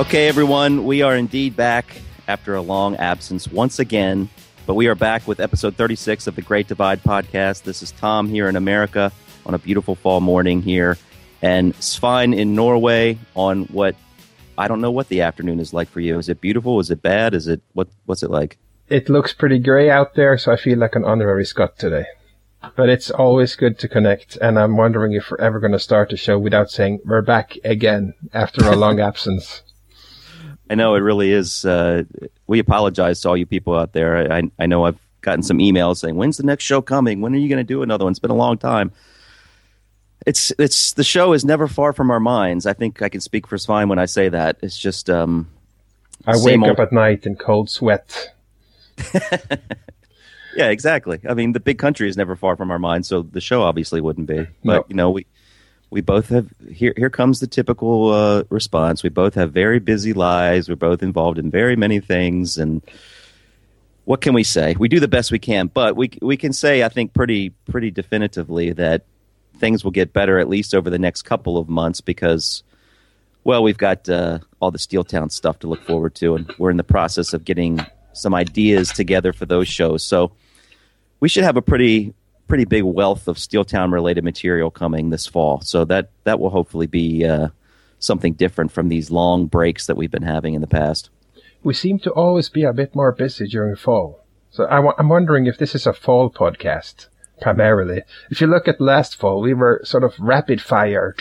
Okay, everyone, we are indeed back after a long absence once again, but we are back with episode 36 of the Great Divide podcast. This is Tom here in America on a beautiful fall morning here, and Svein in Norway on what I don't know what the afternoon is like for you. Is it beautiful? Is it bad? Is it what? What's it like? It looks pretty grey out there, so I feel like an honorary Scot today. But it's always good to connect, and I'm wondering if we're ever going to start a show without saying we're back again after a long absence. I know it really is. Uh, we apologize to all you people out there. I, I know I've gotten some emails saying, "When's the next show coming? When are you going to do another one?" It's been a long time. It's it's the show is never far from our minds. I think I can speak for Svein when I say that. It's just um, I wake old... up at night in cold sweat. yeah, exactly. I mean, the big country is never far from our minds, so the show obviously wouldn't be. But no. you know, we we both have here here comes the typical uh, response. We both have very busy lives. We're both involved in very many things. And what can we say? We do the best we can but we we can say i think pretty pretty definitively that things will get better at least over the next couple of months because well we've got uh, all the steeltown stuff to look forward to and we're in the process of getting some ideas together for those shows. So we should have a pretty pretty big wealth of Steeltown related material coming this fall. So that that will hopefully be uh, something different from these long breaks that we've been having in the past. We seem to always be a bit more busy during fall. So i w- I'm wondering if this is a fall podcast primarily. If you look at last fall, we were sort of rapid fire,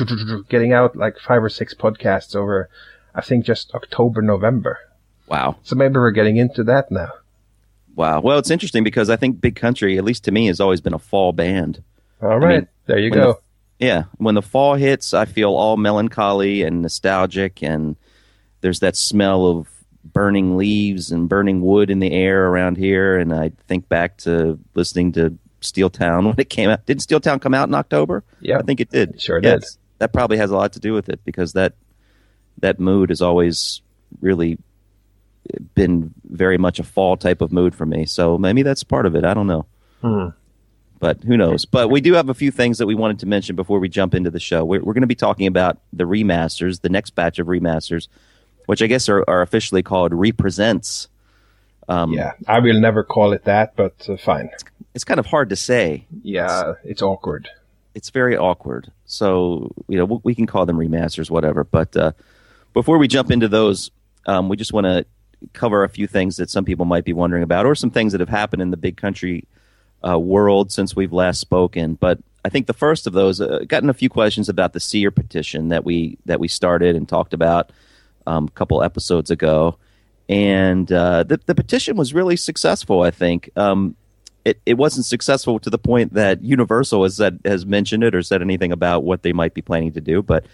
getting out like five or six podcasts over, I think just October, November. Wow. So maybe we're getting into that now. Wow. Well, it's interesting because I think Big Country, at least to me, has always been a fall band. All right. I mean, there you go. The, yeah. When the fall hits, I feel all melancholy and nostalgic, and there's that smell of burning leaves and burning wood in the air around here. And I think back to listening to Steeltown when it came out. Didn't Steeltown come out in October? Yeah. I think it did. Sure yes. did. That probably has a lot to do with it because that that mood is always really been very much a fall type of mood for me. So maybe that's part of it. I don't know. Hmm. But who knows? But we do have a few things that we wanted to mention before we jump into the show. We're, we're going to be talking about the remasters, the next batch of remasters, which I guess are, are officially called represents. Um, yeah, I will never call it that, but uh, fine. It's, it's, kind of hard to say. Yeah, it's, it's, awkward. It's very awkward. So you know we can call them remasters, whatever. But uh, before we jump into those, um, we just want to cover a few things that some people might be wondering about, or some things that have happened in the big country uh, world since we've last spoken. But I think the first of those, uh, gotten a few questions about the SEER petition that we that we started and talked about um, a couple episodes ago, and uh, the the petition was really successful. I think. Um, it, it wasn't successful to the point that Universal has said, has mentioned it or said anything about what they might be planning to do, but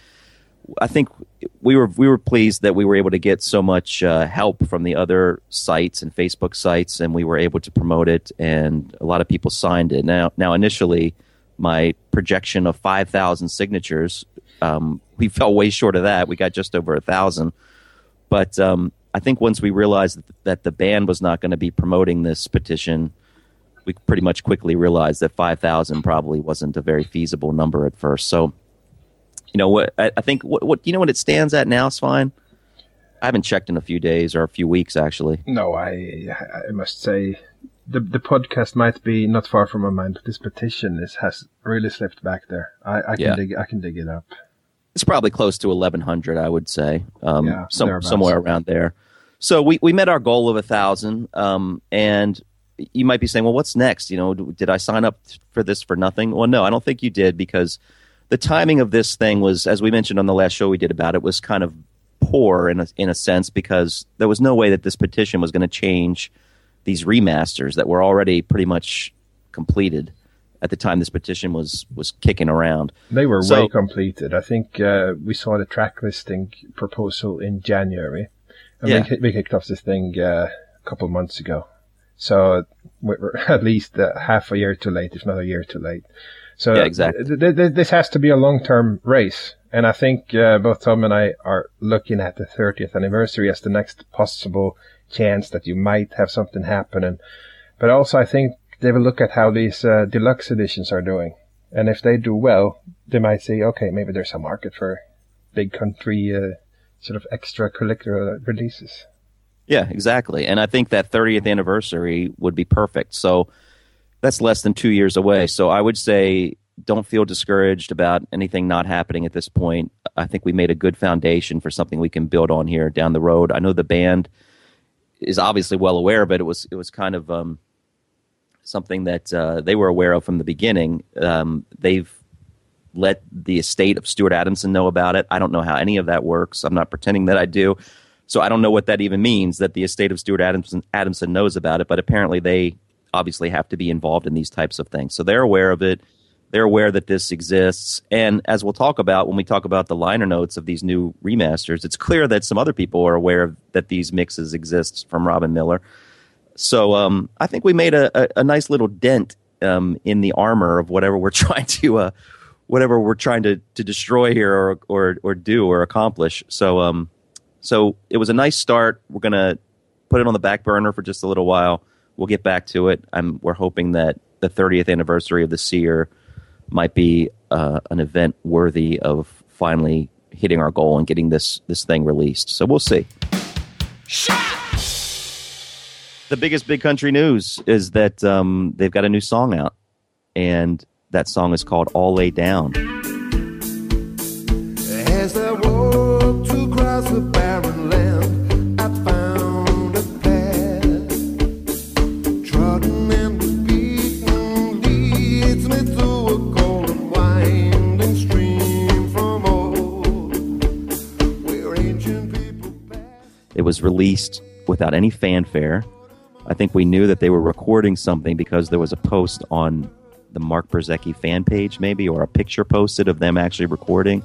I think we were we were pleased that we were able to get so much uh, help from the other sites and Facebook sites, and we were able to promote it, and a lot of people signed it. Now, now initially, my projection of five thousand signatures, um, we fell way short of that. We got just over a thousand, but um, I think once we realized that the band was not going to be promoting this petition, we pretty much quickly realized that five thousand probably wasn't a very feasible number at first. So you know what I, I think what, what you know what it stands at now, Svein? I haven't checked in a few days or a few weeks actually. No, I I must say the the podcast might be not far from my mind, but this petition is has really slipped back there. I, I can yeah. dig I can dig it up. It's probably close to eleven hundred, I would say. Um, yeah, some, somewhere around there. So we, we met our goal of a thousand, um, and you might be saying, well, what's next? You know, did I sign up for this for nothing? Well, no, I don't think you did because the timing of this thing was, as we mentioned on the last show we did about it, was kind of poor in a, in a sense because there was no way that this petition was going to change these remasters that were already pretty much completed at the time this petition was was kicking around. They were so, way completed. I think uh, we saw the track listing proposal in January, and yeah. we, we kicked off this thing uh, a couple months ago. So we're at least uh, half a year too late, if not a year too late. So yeah, exactly. Th- th- this has to be a long-term race, and I think uh, both Tom and I are looking at the 30th anniversary as the next possible chance that you might have something happen. And but also, I think they will look at how these uh, deluxe editions are doing, and if they do well, they might say, okay, maybe there's a market for big country uh, sort of extracurricular releases. Yeah, exactly. And I think that 30th anniversary would be perfect. So that's less than two years away. So I would say don't feel discouraged about anything not happening at this point. I think we made a good foundation for something we can build on here down the road. I know the band is obviously well aware, but it was it was kind of um, something that uh, they were aware of from the beginning. Um, they've let the estate of Stuart Adamson know about it. I don't know how any of that works. I'm not pretending that I do. So I don't know what that even means that the estate of Stuart Adamson, Adamson knows about it, but apparently they obviously have to be involved in these types of things. So they're aware of it. They're aware that this exists. And as we'll talk about when we talk about the liner notes of these new remasters, it's clear that some other people are aware of, that these mixes exist from Robin Millar. So um, I think we made a, a, a nice little dent um, in the armor of whatever we're trying to uh, whatever we're trying to, to destroy here or, or or do or accomplish. So um, so it was a nice start. We're gonna put it on the back burner for just a little while. We'll get back to it. I'm we're hoping that the 30th anniversary of the Seer might be uh, an event worthy of finally hitting our goal and getting this this thing released. So we'll see. The biggest big country news is that um, they've got a new song out, and that song is called "All Lay Down." It was released without any fanfare. I think we knew that they were recording something because there was a post on the Mark Brzezicki fan page, maybe, or a picture posted of them actually recording.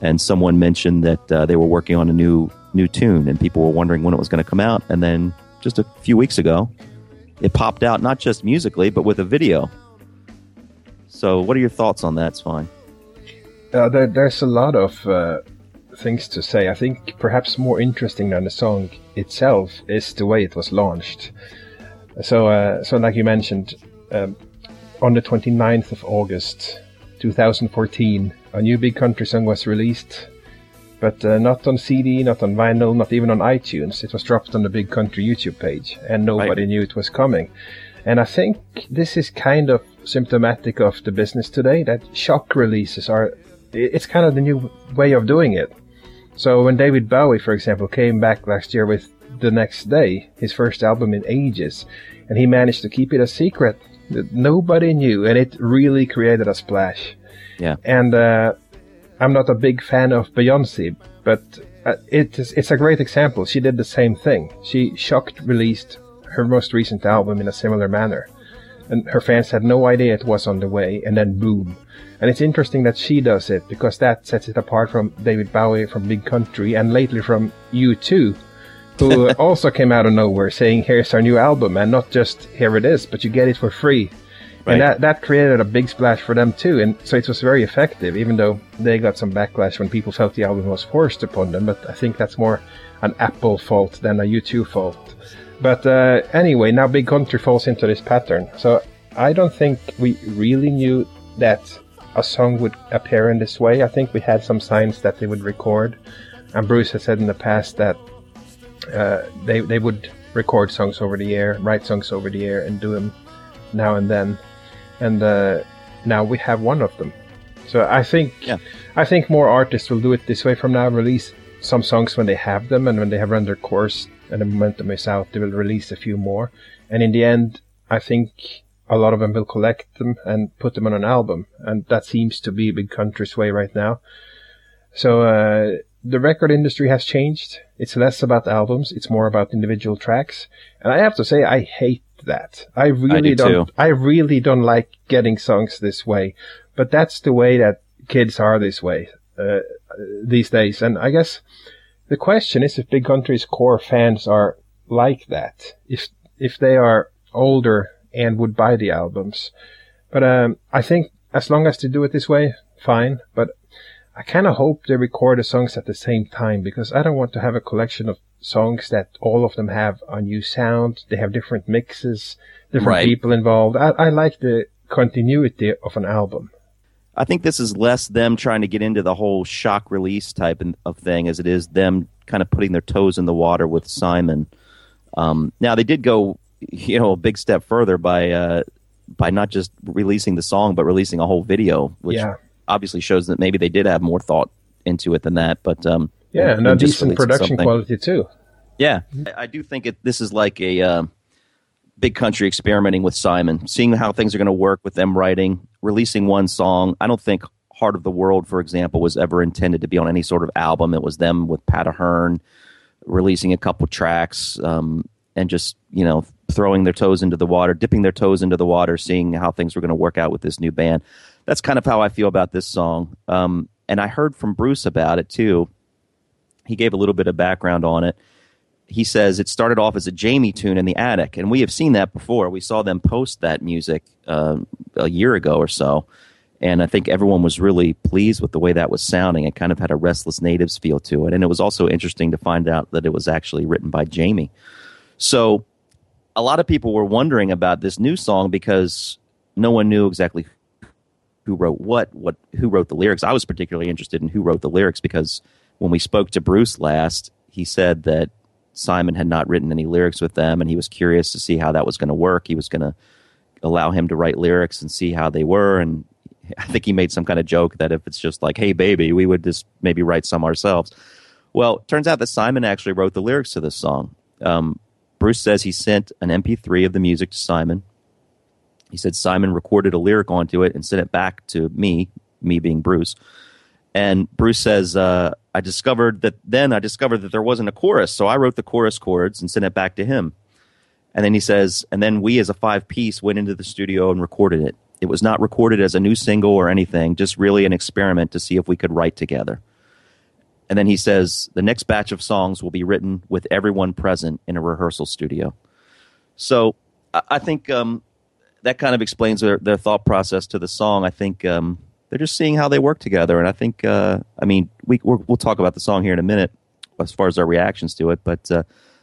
And someone mentioned that uh, they were working on a new new tune, and people were wondering when it was going to come out. And then just a few weeks ago, it popped out not just musically, but with a video. So, what are your thoughts on that, Svein? Uh, there, there's a lot of uh, things to say. I think perhaps more interesting than the song itself is the way it was launched. So, uh, so like you mentioned, um, on the 29th of August 2014, a new Big Country song was released, but uh, not on CD, not on vinyl, not even on iTunes. It was dropped on the Big Country YouTube page, and nobody Right. knew it was coming. And I think this is kind of symptomatic of the business today that shock releases are. It's kind of the new way of doing it. So when David Bowie, for example, came back last year with The Next Day, his first album in ages, and he managed to keep it a secret that nobody knew, and it really created a splash. Yeah. And uh, I'm not a big fan of Beyonce, but uh, it is, it's a great example. She did the same thing. She shocked released her most recent album in a similar manner. And her fans had no idea it was on the way, and then boom. And it's interesting that she does it because that sets it apart from David Bowie from Big Country and lately from U2, who also came out of nowhere saying, Here's our new album, and not just here it is, but you get it for free. Right. And that, that created a big splash for them too, and so it was very effective, even though they got some backlash when people felt the album was forced upon them. But I think that's more an Apple fault than a U2 fault. But uh, anyway, now Big Country falls into this pattern. So I don't think we really knew that a song would appear in this way. I think we had some signs that they would record, and Bruce has said in the past that uh, they they would record songs over the air, write songs over the air, and do them now and then. And uh, now we have one of them. So I think Yeah. I think more artists will do it this way from now. Release some songs when they have them, and when they have run their course and the momentum is out, they will release a few more. And in the end, I think a lot of them will collect them and put them on an album, and that seems to be Big Country's way right now. So uh, the record industry has changed. It's less about albums; it's more about individual tracks. And I have to say, I hate that. I really do not. I really don't like getting songs this way. But that's the way that kids are this way uh, these days. And I guess the question is if Big Country's core fans are like that. If if they are older and would buy the albums. But um, I think as long as they do it this way, fine. But I kind of hope they record the songs at the same time because I don't want to have a collection of songs that all of them have a new sound. They have different mixes, different Right. people involved. I, I like the continuity of an album. I think this is less them trying to get into the whole shock release type of thing as it is them kind of putting their toes in the water with Simon. Um, now they did go, you know, a big step further by uh, by not just releasing the song but releasing a whole video, which Yeah. obviously shows that maybe they did have more thought into it than that. But um, Yeah, and a just decent production something. quality too. Yeah, I I do think it. This is like a uh, big country experimenting with Simon, seeing how things are going to work with them writing, releasing one song. I don't think "Heart of the World," for example, was ever intended to be on any sort of album. It was them with Pat Ahern releasing a couple tracks um, and just you know throwing their toes into the water, dipping their toes into the water, seeing how things were going to work out with this new band. That's kind of how I feel about this song. Um, and I heard from Bruce about it too. He gave a little bit of background on it he says it started off as a Jamie tune in the attic, and we have seen that before. We saw them post that music uh, a year ago or so, and I think everyone was really pleased with the way that was sounding. It kind of had a Restless Natives feel to it, and it was also interesting to find out that it was actually written by Jamie. So, a lot of people were wondering about this new song because no one knew exactly who wrote what, what who wrote the lyrics. I was particularly interested in who wrote the lyrics because when we spoke to Bruce last, he said that Simon had not written any lyrics with them, and he was curious to see how that was going to work. He was going to allow him to write lyrics and see how they were. And I think he made some kind of joke that if it's just like, "Hey, baby," we would just maybe write some ourselves. Well, turns out that Simon actually wrote the lyrics to this song. Um, Bruce says he sent an MP3 of the music to Simon. He said Simon recorded a lyric onto it and sent it back to me, me being Bruce. And Bruce says, uh, I discovered that then I discovered that there wasn't a chorus. So I wrote the chorus chords and sent it back to him. And then he says, and then we as a five piece went into the studio and recorded it. It was not recorded as a new single or anything, just really an experiment to see if we could write together. And then he says, the next batch of songs will be written with everyone present in a rehearsal studio. So I, I think um, that kind of explains their, their thought process to the song. I think um, they're just seeing how they work together, and I think, uh, I mean, we we're, we'll talk about the song here in a minute as far as our reactions to it, but uh,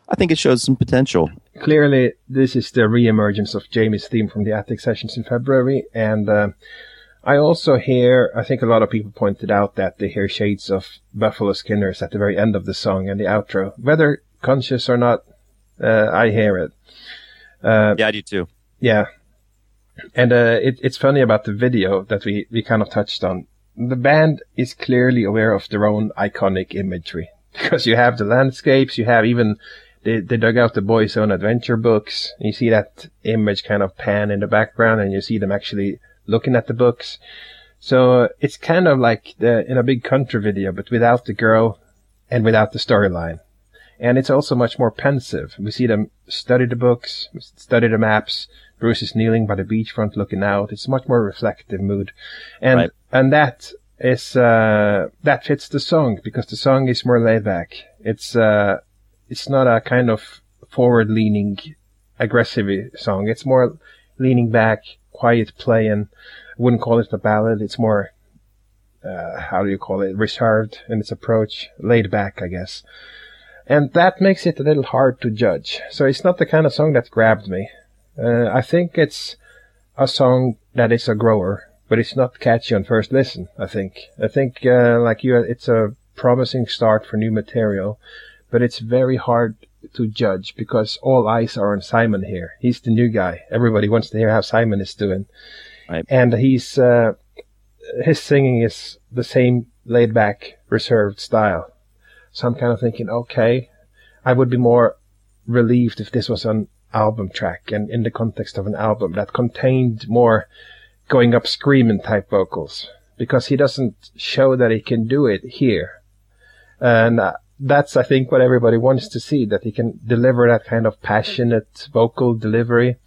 I think it shows some potential. Clearly, this is the re-emergence of Jamie's theme from the Attic sessions in February, and uh, I also hear. I think a lot of people pointed out that they hear shades of Buffalo Skinners at the very end of the song and the outro, whether conscious or not. Uh, I hear it. Uh, Yeah, I do too. Yeah. And uh, it, it's funny about the video that we, we kind of touched on. The band is clearly aware of their own iconic imagery because you have the landscapes, you have even they, they dug out the boys' own adventure books. You see that image kind of pan in the background, and you see them actually looking at the books. So uh, it's kind of like the, in a big country video, but without the girl and without the storyline. And it's also much more pensive. We see them study the books, study the maps. Bruce is kneeling by the beachfront looking out. It's a much more reflective mood. And, Right. and that is, uh, that fits the song because the song is more laid back. It's, uh, it's not a kind of forward leaning, aggressive song. It's more leaning back, quiet play, and I wouldn't call it a ballad. It's more, uh, how do you call it? Reserved in its approach, laid back, I guess. And that makes it a little hard to judge. So it's not the kind of song that grabbed me. Uh, I think it's a song that is a grower, but it's not catchy on first listen. I think. I think, uh, like you, it's a promising start for new material, but it's very hard to judge because all eyes are on Simon here. He's the new guy. Everybody wants to hear how Simon is doing, Right. and he's uh, his singing is the same laid back, reserved style. So I'm kind of thinking, okay, I would be more relieved if this was an album track and in the context of an album that contained more going up screaming type vocals because he doesn't show that he can do it here. And uh, that's, I think, what everybody wants to see, that he can deliver that kind of passionate vocal delivery.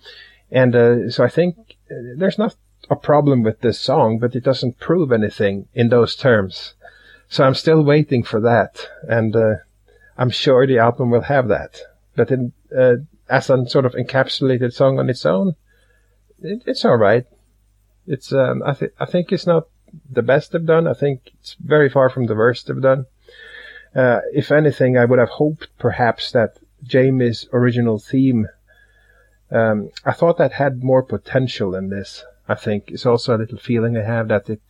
And uh, so I think uh, there's not a problem with this song, but it doesn't prove anything in those terms. So I'm still waiting for that, and uh, I'm sure the album will have that. But in, uh, as a sort of encapsulated song on its own, it, it's all right. It's um, I think I think it's not the best they've done. I think it's very far from the worst they've done. Uh, if anything, I would have hoped perhaps that Jamie's original theme. Um, I thought that had more potential in this. I think it's also a little feeling I have that it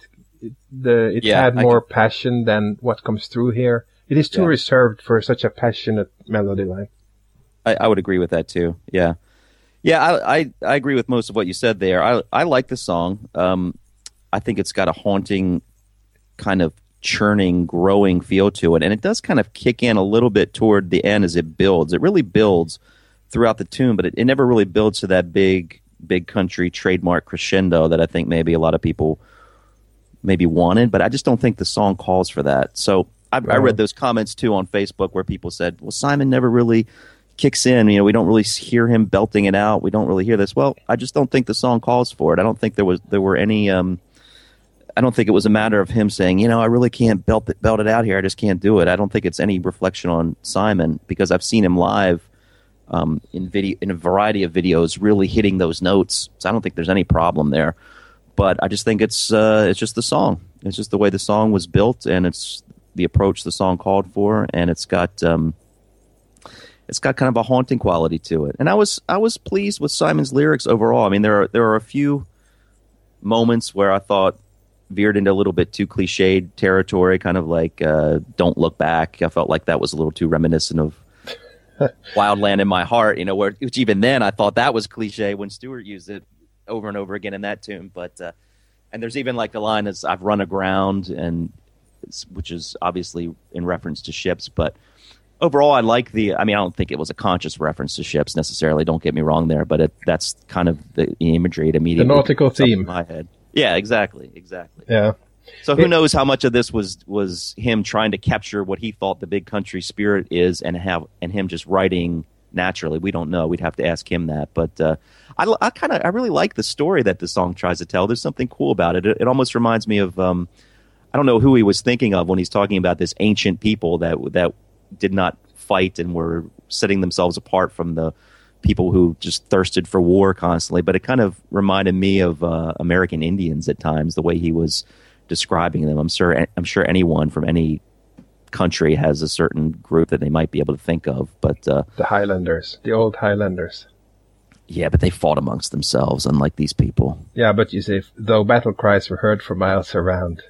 it, the it Yeah, had more passion than what comes through here. It is too Yeah. reserved for such a passionate melody line. I, I would agree with that too. Yeah, yeah. I, I I agree with most of what you said there. I I like the song. Um, I think it's got a haunting kind of churning, growing feel to it, and it does kind of kick in a little bit toward the end as it builds. It really builds throughout the tune, but it, it never really builds to that big big country trademark crescendo that I think maybe a lot of people maybe wanted, but I just don't think the song calls for that. So I, I read those comments too on Facebook where people said, "Well, Simon never really kicks in. You know, we don't really hear him belting it out. We don't really hear this." Well, I just don't think the song calls for it. I don't think there was there were any. Um, I don't think it was a matter of him saying, "You know, I really can't belt it, belt it out here. I just can't do it." I don't think it's any reflection on Simon because I've seen him live um, in video in a variety of videos, really hitting those notes. So I don't think there's any problem there. But I just think it's uh, it's just the song. It's just the way the song was built, and it's the approach the song called for, and it's got um, it's got kind of a haunting quality to it. And I was I was pleased with Simon's lyrics overall. I mean, there are there are a few moments where I thought veered into a little bit too cliched territory, kind of like uh, "Don't Look Back." I felt like that was a little too reminiscent of "Wildland in My Heart," you know, where which even then I thought that was cliche when Stuart used it over and over again in that tune. But uh, and there's even like the line as "I've run aground," and which is obviously in reference to ships, but. Overall, I like the. I mean, I don't think it was a conscious reference to ships necessarily. Don't get me wrong there, but it, that's kind of the imagery it immediately. nautical comes up in theme. my head. Yeah, exactly, exactly. Yeah. So who It- knows how much of this was was him trying to capture what he thought the big country spirit is, and have and him just writing naturally. We don't know. We'd have to ask him that. But uh, I, I kind of I really like the story that the song tries to tell. There's something cool about it. It, it almost reminds me of um, I don't know who he was thinking of when he's talking about this ancient people that that did not fight and were setting themselves apart from the people who just thirsted for war constantly. But it kind of reminded me of uh, American Indians at times, the way he was describing them. I'm sure I'm sure anyone from any country has a certain group that they might be able to think of, but uh, The Highlanders, the old Highlanders. yeah, but they fought amongst themselves, unlike these people. Yeah, but you see, though battle cries were heard for miles around,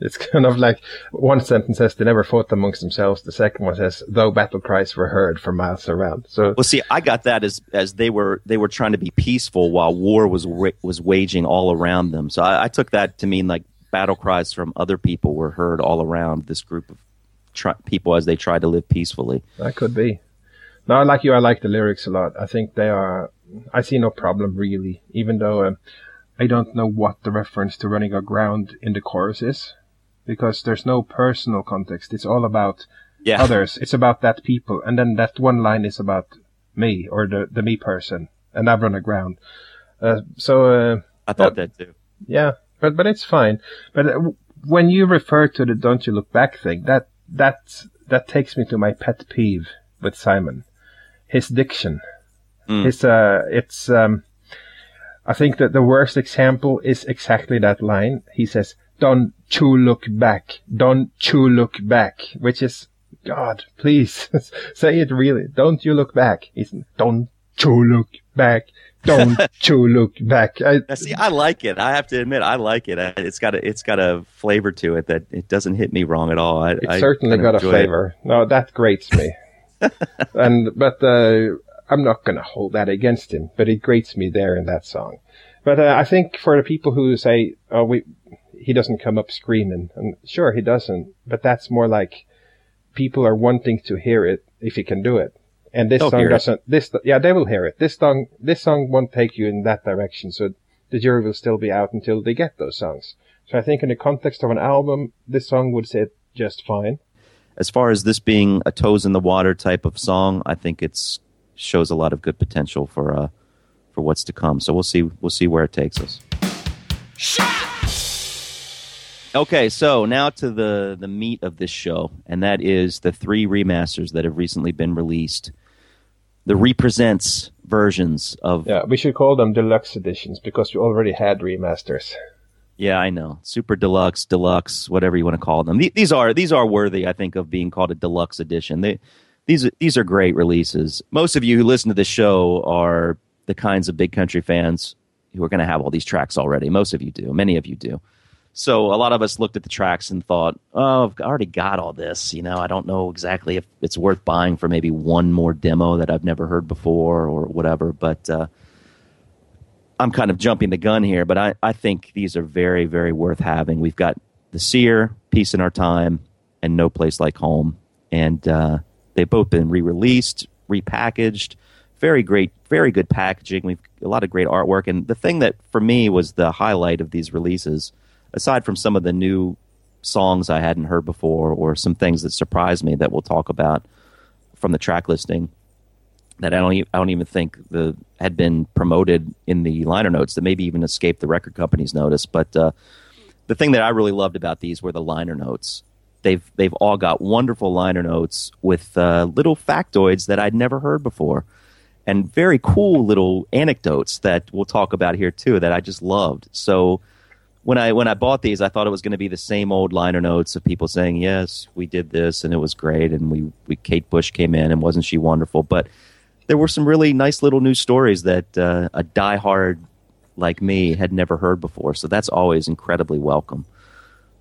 it's kind of like one sentence says they never fought amongst themselves. The second one says though battle cries were heard for miles around. So Well, see, I got that as as they were they were trying to be peaceful while war was was waging all around them. So I, I took that to mean like battle cries from other people were heard all around this group of try, people as they tried to live peacefully. that could be. No, I like you, I like the lyrics a lot. I think they are. I see no problem really, even though um, I don't know what the reference to running aground in the chorus is, because there's no personal context. It's all about Yeah, others. It's about that people, and then that one line is about me or the the me person, and I've run aground. Uh, so uh, I thought that too. yeah, but but it's fine. But uh, when you refer to the "Don't You Look Back" thing, that that that takes me to my pet peeve with Simon, his diction. Mm. His uh, it's um, I think that the worst example is exactly that line. He says, "Don't you look back? Don't you look back?" Which is, God, please say it really. Don't you look back? It's don't you look back? Don't you look back? I, see, I like it. I have to admit, I like it. It's got a it's got a flavor to it that it doesn't hit me wrong at all. I, It I certainly got a enjoy it. flavor. No, that grates me. and but uh, I'm not going to hold that against him. But it grates me there in that song. But uh, I think for the people who say, "Oh, we," he doesn't come up screaming, and sure he doesn't. But that's more like people are wanting to hear it if he can do it. And this They'll song doesn't. This yeah, they will hear it. This song, this song won't take you in that direction. So the jury will still be out until they get those songs. So I think in the context of an album, this song would sit just fine. As far as this being a toes in the water type of song, I think it's shows a lot of good potential for uh for what's to come. So we'll see we'll see where it takes us. Okay, so now to the the meat of this show, and that is the three remasters that have recently been released. The represents versions of Yeah, we should call them deluxe editions because we already had remasters. Yeah, I know. Super deluxe, deluxe, whatever you want to call them. The- These are these are worthy, I think, of being called a deluxe edition. They, these these are great releases. Most of you who listen to this show are the kinds of big country fans who are going to have all these tracks already. Most of you do. Many of you do. So a lot of us looked at the tracks and thought, "Oh, I've already got all this. You know, I don't know exactly if it's worth buying for maybe one more demo that I've never heard before or whatever." But uh, I'm kind of jumping the gun here, but I, I think these are very, very worth having. We've got the Seer, Peace in Our Time, and No Place Like Home, and uh, they've both been re-released, repackaged. Very great, very good packaging. We've a lot of great artwork, and the thing that for me was the highlight of these releases aside from some of the new songs I hadn't heard before or some things that surprised me that we'll talk about from the track listing that I don't even, I don't even think the had been promoted in the liner notes that maybe even escaped the record company's notice. But uh, the thing that I really loved about these were the liner notes. They've they've all got wonderful liner notes with uh, little factoids that I'd never heard before, and very cool little anecdotes that we'll talk about here too that I just loved. So when I when I bought these, I thought it was going to be the same old liner notes of people saying, "Yes, we did this and it was great," and we, we Kate Bush came in and wasn't she wonderful? But there were some really nice little news stories that uh, a diehard like me had never heard before. So that's always incredibly welcome.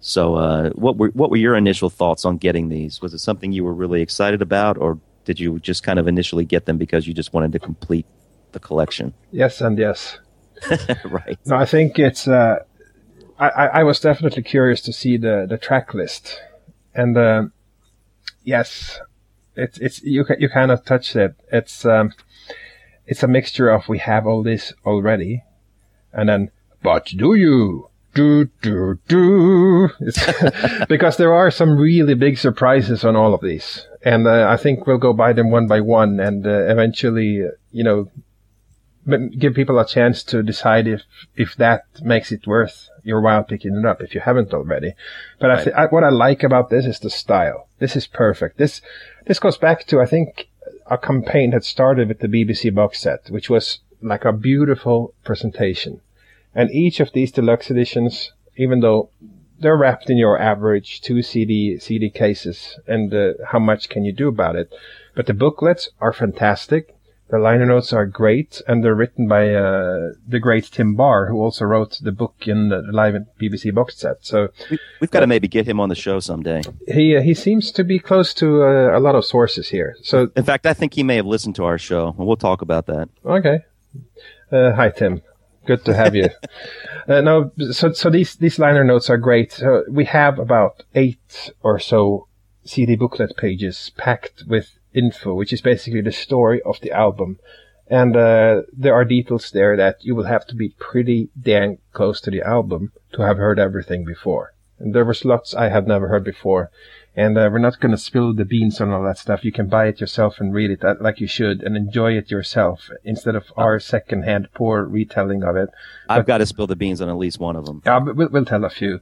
So, uh, what were what were your initial thoughts on getting these? Was it something you were really excited about, or did you just kind of initially get them because you just wanted to complete the collection? Yes, and yes. right. No, I think it's. Uh, I, I, was definitely curious to see the, the track list, and uh, yes, it's it's you ca- you kind of touched it. It's um, it's a mixture of we have all this already, and then but do you do do do? Because there are some really big surprises on all of these, and uh, I think we'll go by them one by one, and uh, eventually, you know, give people a chance to decide if if that makes it worth your while picking it up if you haven't already. But I th- I, what I like about this is the style. This is perfect. This this goes back to I think a campaign that started with the BBC box set, which was like a beautiful presentation. And each of these deluxe editions, even though they're wrapped in your average two CD CD cases, and uh, how much can you do about it? But the booklets are fantastic. The liner notes are great, and they're written by uh, the great Tim Barr, who also wrote the book in the live BBC box set. So We, we've got to maybe get him on the show someday. he uh, he seems to be close to uh, a lot of sources here. So In fact, I think he may have listened to our show, and we'll talk about that. okay, uh, hi Tim, good to have you. uh, no, so so these these liner notes are great. So we have about eight or so CD booklet pages packed with info, which is basically the story of the album. And uh, there are details there that you will have to be pretty dang close to the album to have heard everything before. And there was lots I had never heard before. And uh, we're not going to spill the beans on all that stuff. You can buy it yourself and read it uh, like you should and enjoy it yourself instead of our second-hand poor retelling of it. I've got to spill the beans on at least one of them. Yeah, we'll, we'll tell a few.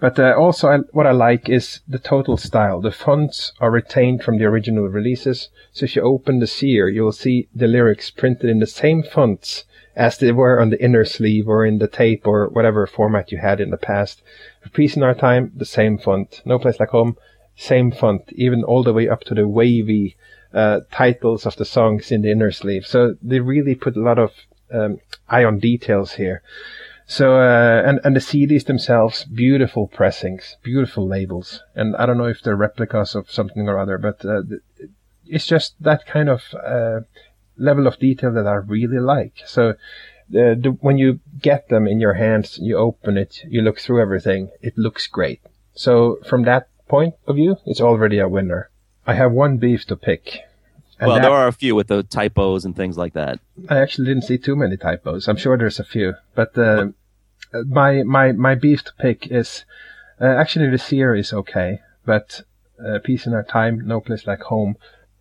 But uh, also, I, what I like is the total style. The fonts are retained from the original releases. So if you open the Seer, you will see the lyrics printed in the same fonts as they were on the inner sleeve or in the tape or whatever format you had in the past. For Peace in Our Time, the same font. No Place Like Home, same font, even all the way up to the wavy uh, titles of the songs in the inner sleeve. So they really put a lot of um, eye on details here. So uh, and and the CDs themselves, beautiful pressings, beautiful labels, and I don't know if they're replicas of something or other, but uh, it's just that kind of uh, level of detail that I really like. So the, the, when you get them in your hands, you open it, you look through everything, it looks great. So from that point of view, it's already a winner. I have one beef to pick. And well, that- there are a few with the typos and things like that. I actually didn't see too many typos. I'm sure there's a few, but uh, my my my beef to pick is uh, actually the series okay, but uh, Peace in Our Time, No Place Like Home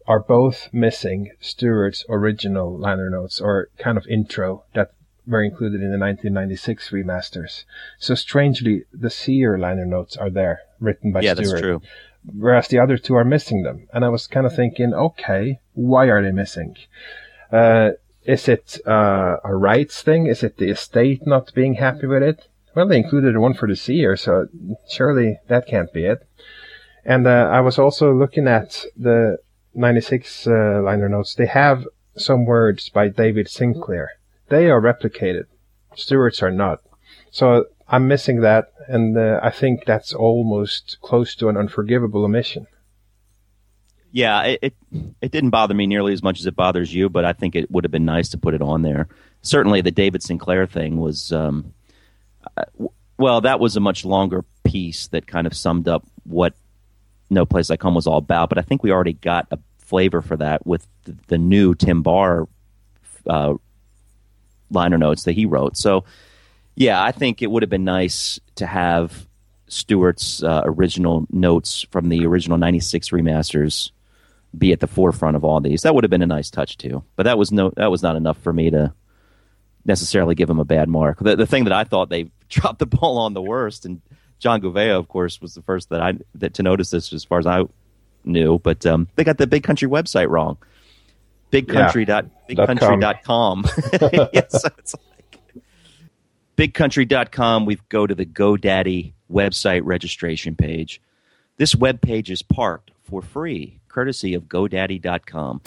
are both missing Stuart's original liner notes or kind of intro that were included in the 1996 remasters. So strangely, the Seer liner notes are there, written by yeah, Stuart that's true. Whereas the other two are missing them. And I was kind of thinking, okay, why are they missing? Uh, is it uh, a rights thing? Is it the estate not being happy with it? Well, they included one for the seer, so surely that can't be it. And uh, I was also looking at the 96 uh, liner notes. They have some words by David Sinclair. They are replicated. Stuart's are not. So I'm missing that, and uh, I think that's almost close to an unforgivable omission. Yeah, it, it it didn't bother me nearly as much as it bothers you, but I think it would have been nice to put it on there. Certainly, the David Sinclair thing was, um, uh, well, that was a much longer piece that kind of summed up what No Place Like Home was all about. But I think we already got a flavor for that with the, the new Tim Barr uh, liner notes that he wrote. So, yeah, I think it would have been nice to have Stuart's uh, original notes from the original '96 remasters be at the forefront of all these. That would have been a nice touch too. But that was no, that was not enough for me to necessarily give him a bad mark. The, the thing that I thought they dropped the ball on the worst, and John Gouveia, of course, was the first that I that to notice this as far as I knew. But um, they got the Big Country website wrong. Bigcountry dot bigcountry dot com. yes, so it's bigcountry.com. We go to the GoDaddy website registration page. This web page is parked for free, courtesy of GoDaddy.com.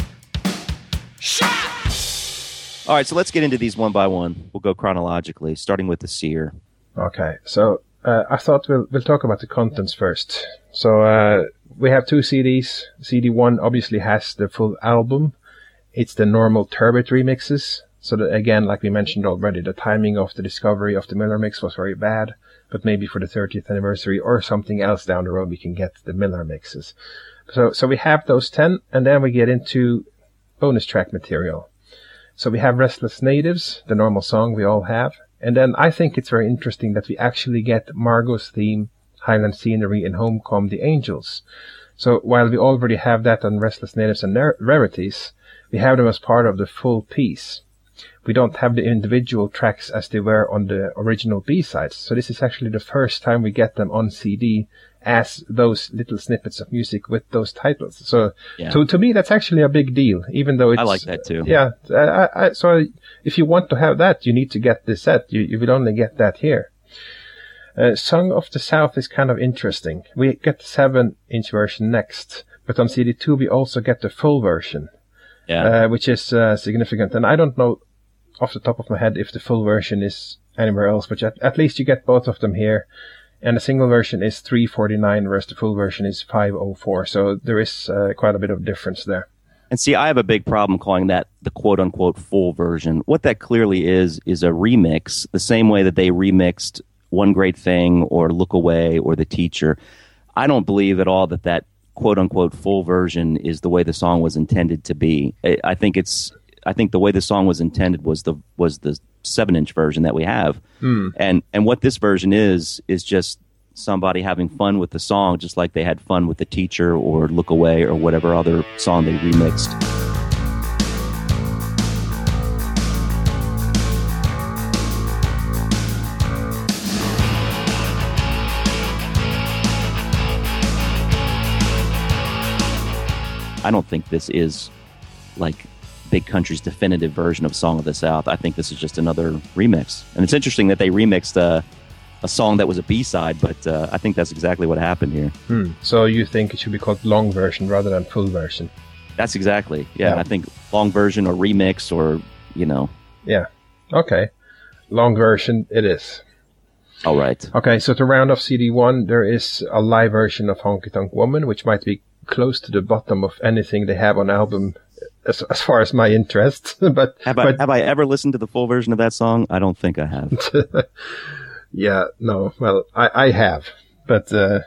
All right, so let's get into these one by one. We'll go chronologically, starting with the seer. Okay, so uh, I thought we'll we'll talk about the contents first. So uh, we have two CDs. CD one obviously has the full album. It's the normal Turbot remixes. So that, again, like we mentioned already, the timing of the discovery of the Millar mix was very bad. But maybe for the 30th anniversary or something else down the road, we can get the Millar mixes. So so we have those ten, and then we get into bonus track material. So we have Restless Natives, the normal song we all have. And then I think it's very interesting that we actually get Margo's theme, Highland Scenery, and Home Come the Angels. So while we already have that on Restless Natives and Rar- Rarities, we have them as part of the full piece. We don't have the individual tracks as they were on the original B-sides. So this is actually the first time we get them on CD as those little snippets of music with those titles. So Yeah. to, to me, that's actually a big deal, even though it's, I like that too. yeah. I, I, so if you want to have that, you need to get this set. You, you will only get that here. Uh, Song of the South is kind of interesting. We get the 7 inch version next, but on CD2 we also get the full version, Yeah. uh, which is uh, significant. And I don't know off the top of my head if the full version is anywhere else, but at, at least you get both of them here. And the single version is 349, whereas the full version is 504. So there is uh, quite a bit of difference there. And see, I have a big problem calling that the quote unquote full version. What that clearly is, is a remix, the same way that they remixed One Great Thing or Look Away or The Teacher. I don't believe at all that that quote unquote full version is the way the song was intended to be. I, I think it's, I think the way the song was intended was the, was the seven inch version that we have. Hmm. And, and what this version is, is just somebody having fun with the song, just like they had fun with The Teacher or Look Away or whatever other song they remixed. I don't think this is like Big Country's definitive version of Song of the South. I think this is just another remix. And it's interesting that they remixed a, a song that was a B side, but uh, I think that's exactly what happened here. Hmm. So you think it should be called long version rather than full version? That's exactly. Yeah, Yeah. I think long version or remix or, you know, Yeah. Okay. Long version it is. all right. Okay, so to round off CD1, there is a live version of Honky Tonk Woman, which might be close to the bottom of anything they have on album as, as far as my interest. but Have I, but have I ever listened to the full version of that song? I don't think I have. yeah, no, well, I, I have, but uh,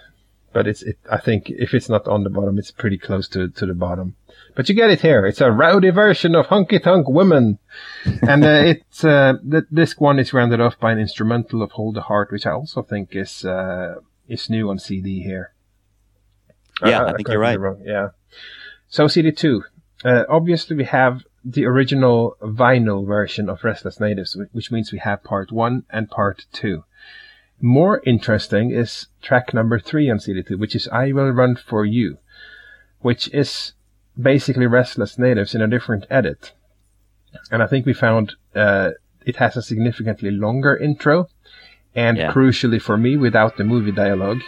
but it's it, I think if it's not on the bottom, it's pretty close to to the bottom. But you get it here. It's a rowdy version of Honky Tonk Woman, and uh, it's uh, th- this one is rounded off by an instrumental of Hold the Heart, which I also think is uh, is new on CD here. Yeah, Uh, I think you're right. Wrong. Yeah. So CD two. Uh, obviously, we have the original vinyl version of Restless Natives, which means we have part one and part two. More interesting is track number three on CD2, which is I Will Run For You, which is basically Restless Natives in a different edit. And I think we found uh, it has a significantly longer intro, and Yeah. crucially for me, without the movie dialogue.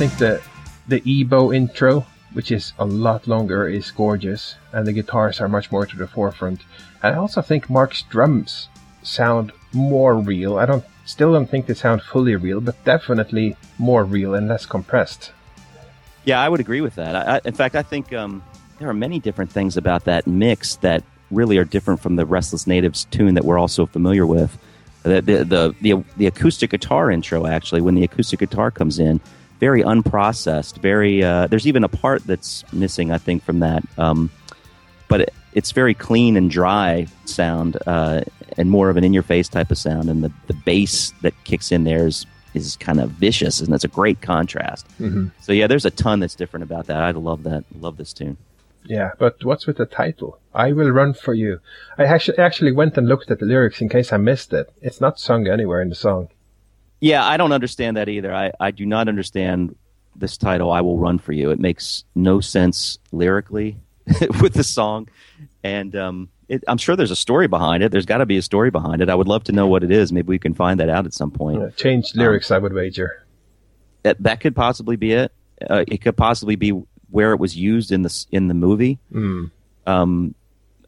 Think the the EBow intro, which is a lot longer, is gorgeous, and the guitars are much more to the forefront. And I also think Mark's drums sound more real. I don't still don't think they sound fully real, but definitely more real and less compressed. Yeah, I would agree with that. I, I, in fact, I think um, there are many different things about that mix that really are different from the Restless Natives tune that we're also familiar with. The the the, the, the acoustic guitar intro, actually, when the acoustic guitar comes in, very unprocessed. Very uh, there's even a part that's missing, I think, from that. Um, but it, it's very clean and dry sound, uh, and more of an in-your-face type of sound. And the, the bass that kicks in there is is kind of vicious, and that's a great contrast. Mm-hmm. So yeah, there's a ton that's different about that. I love that. Love this tune. Yeah, but what's with the title? I will run for you. I actually actually went and looked at the lyrics in case I missed it. It's not sung anywhere in the song. Yeah, I don't understand that either. I, I do not understand this title, I Will Run For You. It makes no sense lyrically with the song. And um, it, I'm sure there's a story behind it. There's got to be a story behind it. I would love to know what it is. Maybe we can find that out at some point. Uh, changed lyrics, I would wager. That, that could possibly be it. Uh, it could possibly be where it was used in the, in the movie. Mm. um,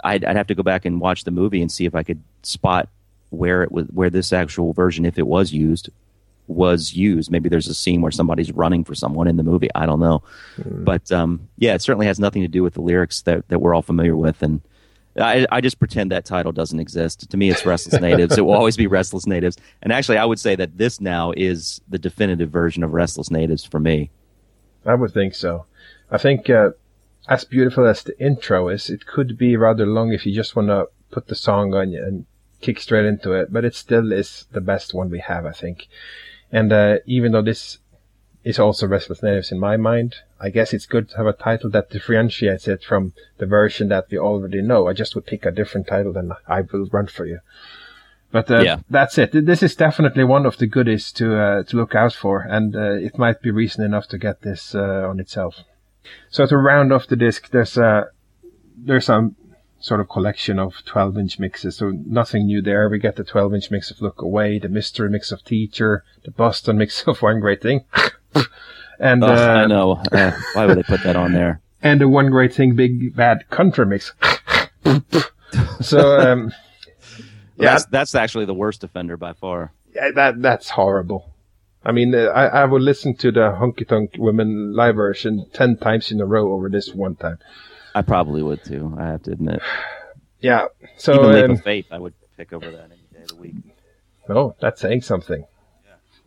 I'd, I'd have to go back and watch the movie and see if I could spot where it was, where this actual version, if it was used, was used. Maybe there's a scene where somebody's running for someone in the movie. I don't know, but um, yeah, it certainly has nothing to do with the lyrics that, that we're all familiar with. And I, I just pretend that title doesn't exist. To me, it's Restless Natives. it will always be Restless Natives. And actually, I would say that this now is the definitive version of Restless Natives for me. I would think so. I think uh, as beautiful as the intro is, it could be rather long if you just want to put the song on and kick straight into it. But it still is the best one we have, I think. And uh, even though this is also Restless Natives in my mind, I guess it's good to have a title that differentiates it from the version that we already know. I just would pick a different title than I Will Run For You. But uh, Yeah. that's it. This is definitely one of the goodies to uh, to look out for, and uh, it might be reason enough to get this uh, on itself. So to round off the disc, there's a there's a sort of collection of 12 inch mixes. So nothing new there. We get the 12 inch mix of Look Away, the Mystery mix of Teacher, the Boston mix of One Great Thing, and I uh, know. Uh, why would they put that on there? and the One Great Thing Big Bad Country mix. so um, yeah, That's, that's actually the worst offender by far. Yeah, that that's horrible. I mean, uh, I I would listen to the Honky Tonk Women live version ten times in a row over this one time. I probably would too. I have to admit. Yeah. So Even Leap um, of Faith, I would pick over that any day of the week. oh, that's saying something.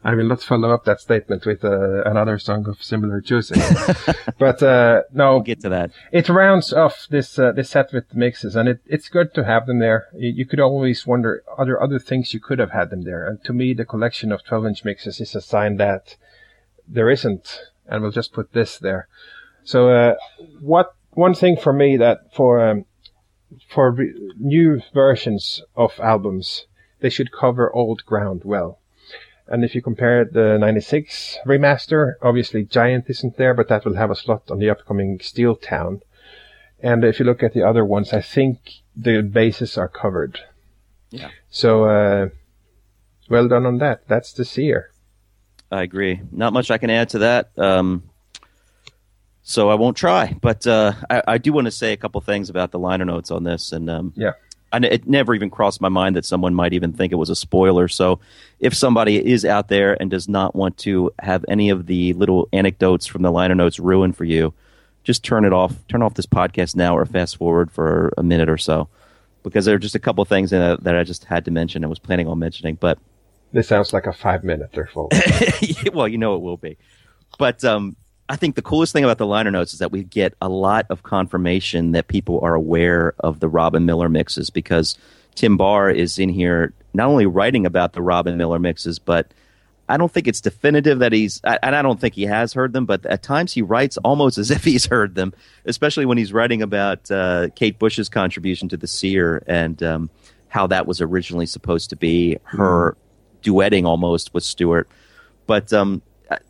I will not follow up that statement with uh, another song of similar choosing. but uh, no, We'll get to that. it rounds off this uh, this set with mixes, and it, it's good to have them there. You, you could always wonder other other things you could have had them there, and to me, the collection of 12 inch mixes is a sign that there isn't, and we'll just put this there. So, uh, what one thing for me that for um, for re- new versions of albums, they should cover old ground well. And if you compare the 96 remaster, obviously Giant isn't there, but that will have a slot on the upcoming Steeltown. And if you look at the other ones, I think the bases are covered. Yeah. So, uh, well done on that. That's the seer. I agree. Not much I can add to that. Um, so I won't try. But uh, I, I do want to say a couple things about the liner notes on this. And um, Yeah. I, it never even crossed my mind that someone might even think it was a spoiler. So if somebody is out there and does not want to have any of the little anecdotes from the liner notes ruined for you, just turn it off. Turn off this podcast now or fast forward for a minute or so. Because there are just a couple of things in it that I just had to mention and was planning on mentioning. But This sounds like a five minute or full. well, you know it will be. But um, I think the coolest thing about the liner notes is that we get a lot of confirmation that people are aware of the Robin Millar mixes because Tim Barr is in here not only writing about the Robin Millar mixes, but I don't think it's definitive that he's, I- and I don't think he has heard them, but at times he writes almost as if he's heard them, especially when he's writing about uh, Kate Bush's contribution to the Seer and um, how that was originally supposed to be her duetting almost with Stuart. But um,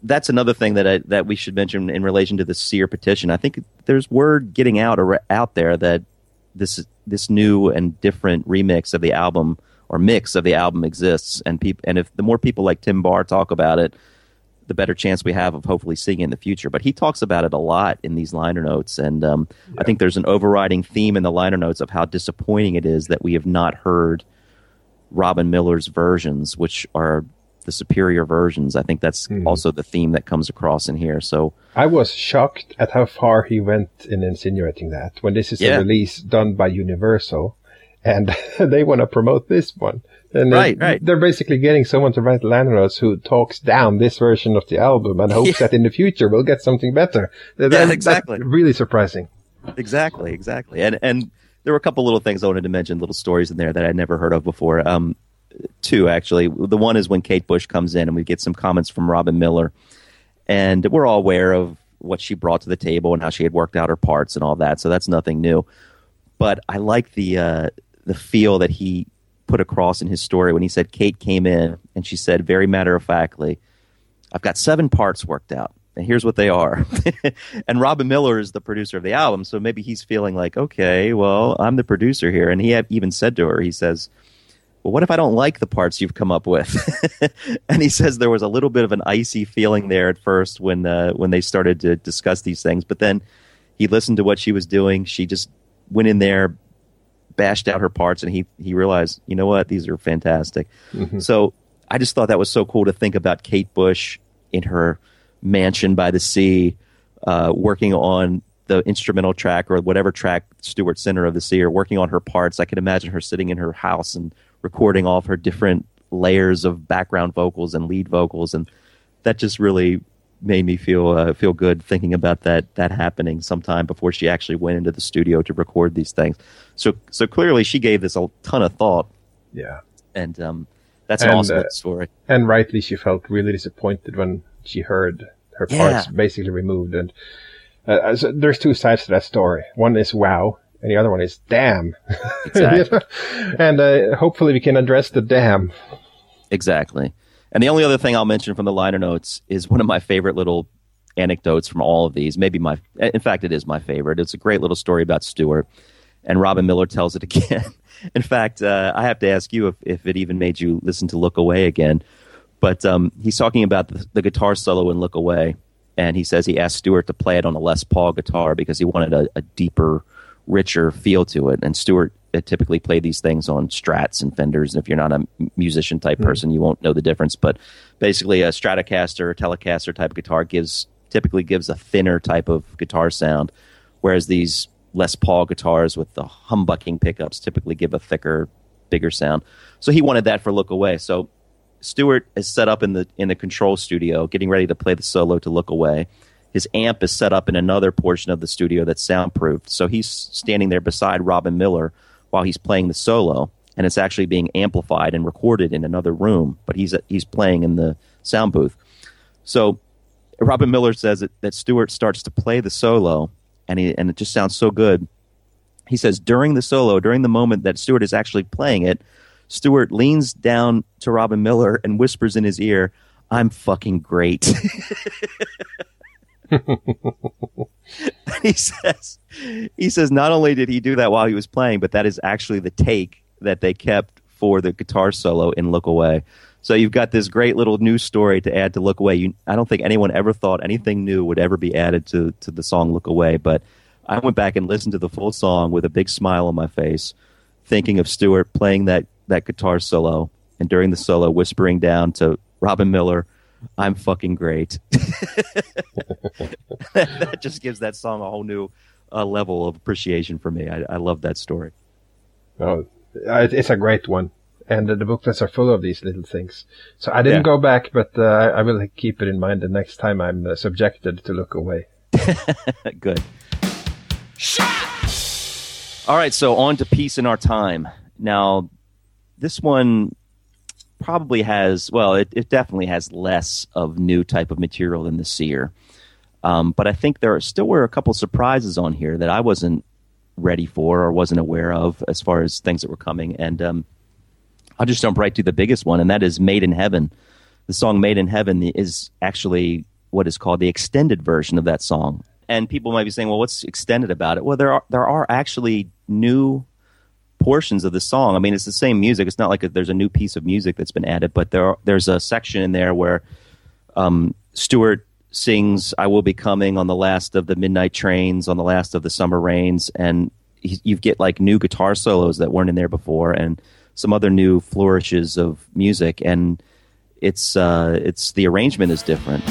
that's another thing that I, that we should mention in relation to the Seer petition. I think there's word getting out ar- out there that this this new and different remix of the album or mix of the album exists, and peop- and if the more people like Tim Barr talk about it, the better chance we have of hopefully seeing it in the future. But he talks about it a lot in these liner notes, and um, I think there's an overriding theme in the liner notes of how disappointing it is that we have not heard Robin Millar's versions, which are the superior versions. I think that's Hmm. also the theme that comes across in here. So I was shocked at how far he went in insinuating that when this is Yeah. a release done by Universal and they want to promote this one. And they- Right, right. They're basically getting someone to write liner notes who talks down this version of the album and hopes that in the future we'll get something better. That- Yeah, that's exactly. really surprising. exactly, exactly, and and there were a couple little things I wanted to mention, little stories in there that I'd never heard of before. Um, two actually. The one is when Kate Bush comes in, and we get some comments from Robin Millar, and we're all aware of what she brought to the table and how she had worked out her parts and all that. So that's nothing new. But I like the uh, the feel that he put across in his story when he said Kate came in and she said very matter of factly, I've got seven parts worked out, and here's what they are. and Robin Millar is the producer of the album, so maybe he's feeling like, okay, well, I'm the producer here. And he even said to her, he says, well, what if I don't like the parts you've come up with? and he says there was a little bit of an icy feeling there at first when uh, when they started to discuss these things, but then he listened to what she was doing. She just went in there, bashed out her parts, and he he realized, you know what, these are fantastic. So I just thought that was so cool to think about Kate Bush in her mansion by the sea, uh, working on the instrumental track or whatever track Stuart Center of the Sea, or working on her parts. I could imagine her sitting in her house and recording all of her different layers of background vocals and lead vocals, and that just really made me feel uh, feel good thinking about that that happening sometime before she actually went into the studio to record these things. So so clearly she gave this a ton of thought, Yeah. and um, that's an And, awesome uh, story. And rightly, she felt really disappointed when she heard her parts Yeah. basically removed. And uh, so there's two sides to that story. One is wow, and the other one is damn. Exactly. and uh, hopefully we can address the damn. Exactly. And the only other thing I'll mention from the liner notes is one of my favorite little anecdotes from all of these. Maybe my, in fact, it is my favorite. It's a great little story about Stuart, and Robin Millar tells it again. in fact, uh, I have to ask you if, if it even made you listen to Look Away again. But um, he's talking about the, the guitar solo in Look Away, and he says he asked Stuart to play it on a Les Paul guitar because he wanted a, a deeper, richer feel to it. And Stuart uh, typically played these things on Strats and Fenders. And if you're not a musician type person, you won't know the difference. But basically, a Stratocaster or Telecaster type of guitar gives typically gives a thinner type of guitar sound, whereas these Les Paul guitars with the humbucking pickups typically give a thicker, bigger sound. So he wanted that for Look Away. So Stuart is set up in the in the control studio, getting ready to play the solo to look away. His amp is set up in another portion of the studio that's soundproofed. So he's standing there beside Robin Millar while he's playing the solo, and it's actually being amplified and recorded in another room. But he's he's playing in the sound booth. So Robin Millar says that, that Stuart starts to play the solo, and he, and it just sounds so good. He says during the solo, during the moment that Stuart is actually playing it, Stuart leans down to Robin Millar and whispers in his ear, "I'm fucking great." he says, he says not only did he do that while he was playing, but that is actually the take that they kept for the guitar solo in Look Away. So you've got this great little news story to add to Look Away. You, I don't think anyone ever thought anything new would ever be added to, to the song Look Away, but I went back and listened to the full song with a big smile on my face, thinking of Stuart playing that, that guitar solo, and during the solo, whispering down to Robin Millar, I'm fucking great. that just gives that song a whole new uh, level of appreciation for me. I, I love that story. Oh, it's a great one. And the booklets are full of these little things. So I didn't Yeah. go back, but uh, I will keep it in mind the next time I'm uh, subjected to look away. Good. All right, so on to Peace in Our Time. Now, this one probably has, well, it, it definitely has less of new type of material than the Seer. Um, but I think there are, still were a couple surprises on here that I wasn't ready for or wasn't aware of as far as things that were coming. And um, I'll just jump right to the biggest one, and that is Made in Heaven. The song Made in Heaven is actually what is called the extended version of that song. And people might be saying, well, what's extended about it? Well, there are, there are actually new portions of the song. I mean, it's the same music. It's not like a, there's a new piece of music that's been added, but there are, there's a section in there where um, Stuart sings "I Will Be Coming" on the last of the midnight trains, on the last of the summer rains, and he, you get like new guitar solos that weren't in there before, and some other new flourishes of music, and it's uh, it's the arrangement is different.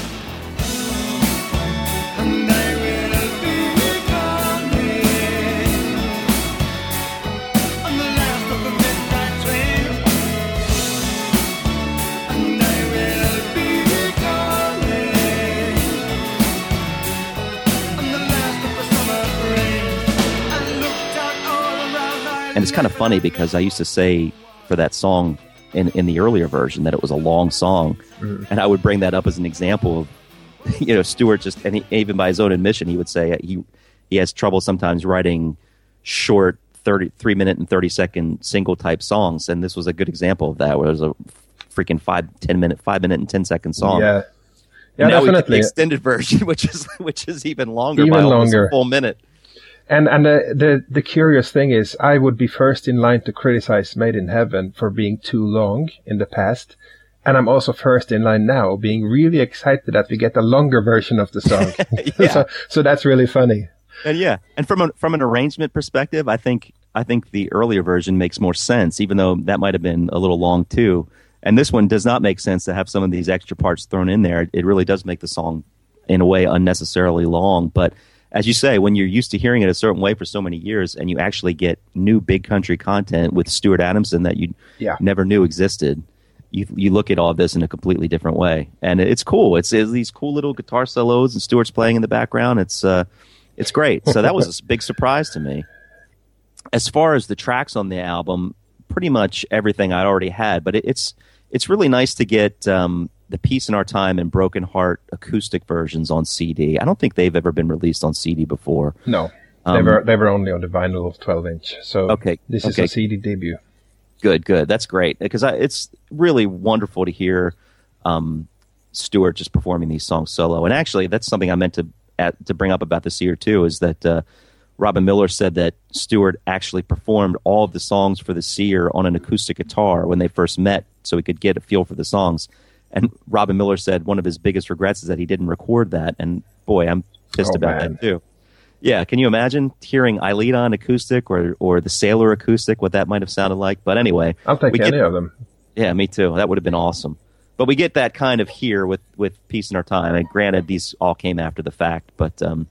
Kind of funny because I used to say for that song in, in the earlier version that it was a long song. Mm-hmm. And I would bring that up as an example of, you know, Stuart just, and he, even by his own admission, he would say uh, he, he has trouble sometimes writing short 30, three minute and 30 second single type songs. And this was a good example of that, where it was a freaking five, 10 minute, five minute and 10 second song. Yeah. Yeah, And now we get definitely. the extended version, which is, which is even longer Even by longer. a full minute. And and the, the the curious thing is, I would be first in line to criticize Made in Heaven for being too long in the past, and I'm also first in line now, being really excited that we get a longer version of the song. So so that's really funny. And yeah, and from a, from an arrangement perspective, I think I think the earlier version makes more sense, even though that might have been a little long too. And this one does not make sense to have some of these extra parts thrown in there. It really does make the song, in a way, unnecessarily long. But as you say, when you're used to hearing it a certain way for so many years, and you actually get new big country content with Stuart Adamson that you Yeah. never knew existed, you you look at all of this in a completely different way, and it's cool. It's, it's these cool little guitar solos, and Stuart's playing in the background. It's uh, it's great. So that was a big surprise to me. As far as the tracks on the album, pretty much everything I already had, but it, it's it's really nice to get um, the Peace in Our Time and Broken Heart acoustic versions on CD. I don't think they've ever been released on CD before. No, they Um, were they were only on the vinyl of 12 inch. So Okay, this is a CD debut. Good, good. That's great because it's really wonderful to hear um, Stuart just performing these songs solo. And actually, that's something I meant to at, to bring up about this year too. Is that uh, Robin Millar said that Stuart actually performed all of the songs for the Seer on an acoustic guitar when they first met, so he could get a feel for the songs. And Robin Millar said one of his biggest regrets is that he didn't record that. And boy, I'm pissed Oh, about man. that too. Yeah, can you imagine hearing Eiledon on acoustic or or the Sailor acoustic? What that might have sounded like. But anyway, I'll take we any get- of them. yeah, me too. That would have been awesome. But we get that kind of here with with Peace in Our Time. And granted, these all came after the fact, but um,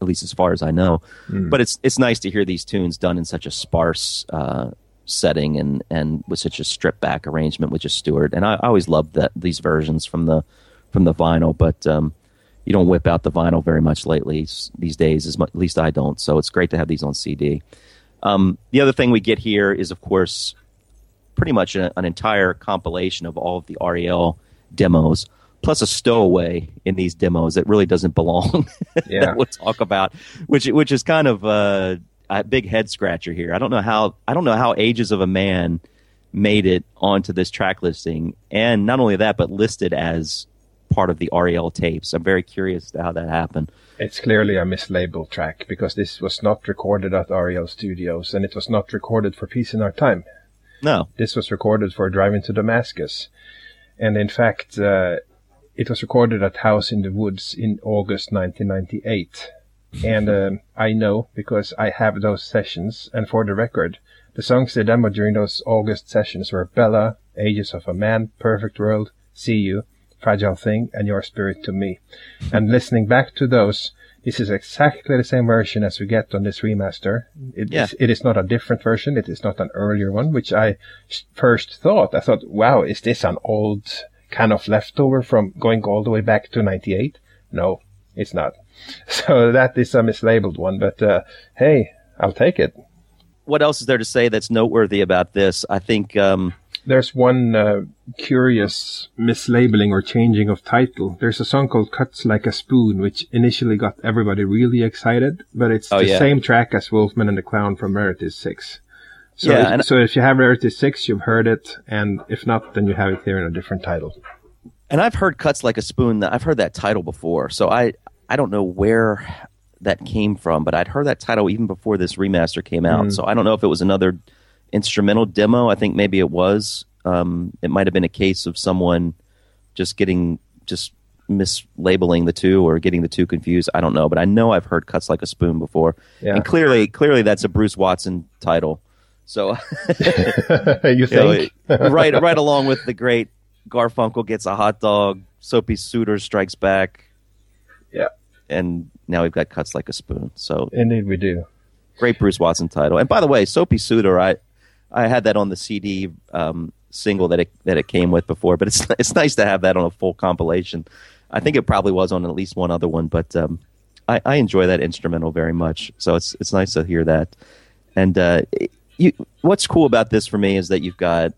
at least as far as I know. But it's it's nice to hear these tunes done in such a sparse uh, setting and and with such a stripped back arrangement with just Stuart. And I, I always loved that these versions from the from the vinyl, but. Um, you don't whip out the vinyl very much lately these days, as much, at least I don't. So it's great to have these on CD. Um, the other thing we get here is, of course, pretty much a, an entire compilation of all of the REL demos, plus a stowaway in these demos that really doesn't belong. Yeah. that we'll talk about, which which is kind of uh, a big head scratcher here. I don't know how I don't know how Ages of a Man made it onto this track listing, and not only that, but listed as part of the REL tapes. I'm very curious to how that happened. It's clearly a mislabeled track because this was not recorded at REL Studios and it was not recorded for Peace in Our Time. No, This was recorded for Driving to Damascus. And in fact, uh, it was recorded at House in the Woods in August 1998. And um, I know because I have those sessions. And for the record, the songs they demoed during those August sessions were Bella, Ages of a Man, Perfect World, See You, Fragile Thing, and Your Spirit to Me. And listening back to those, this is exactly the same version as we get on this remaster. It, Yeah. is, it is not a different version. It is not an earlier one, which I first thought. I thought, wow, is this an old kind of leftover from going all the way back to 98? No, it's not. So that is a mislabeled one, but uh, hey, I'll take it. what else is there to say that's noteworthy about this? I think um, There's one uh, curious mislabeling or changing of title. There's a song called Cuts Like a Spoon, which initially got everybody really excited, but it's Oh, the yeah. same track as Wolfman and the Clown from Rarity 6. So, Yeah, if, so if you have Rarity 6, you've heard it, and if not, then you have it here in a different title. and I've heard cuts like a spoon. I've heard that title before, so I I don't know where that came from, but I'd heard that title even before this remaster came out. So I don't know if it was another instrumental demo. I think maybe it was. Um, it might have been a case of someone just getting just mislabeling the two or getting the two confused. I don't know, but I know I've heard "Cuts Like a Spoon" before, Yeah. and clearly, clearly that's a Bruce Watson title. So, you you know, think? right, right along with the great Garfunkel gets a hot dog, Soapy Soutar strikes back, yeah, and now we've got "Cuts Like a Spoon." So, indeed we do. great Bruce Watson title. And by the way, Soapy Soutar, I I had that on the CD um, single that it that it came with before, but it's it's nice to have that on a full compilation. I think it probably was on at least one other one, but um, I, I enjoy that instrumental very much. So it's it's nice to hear that. And uh, you, what's cool about this for me is that you've got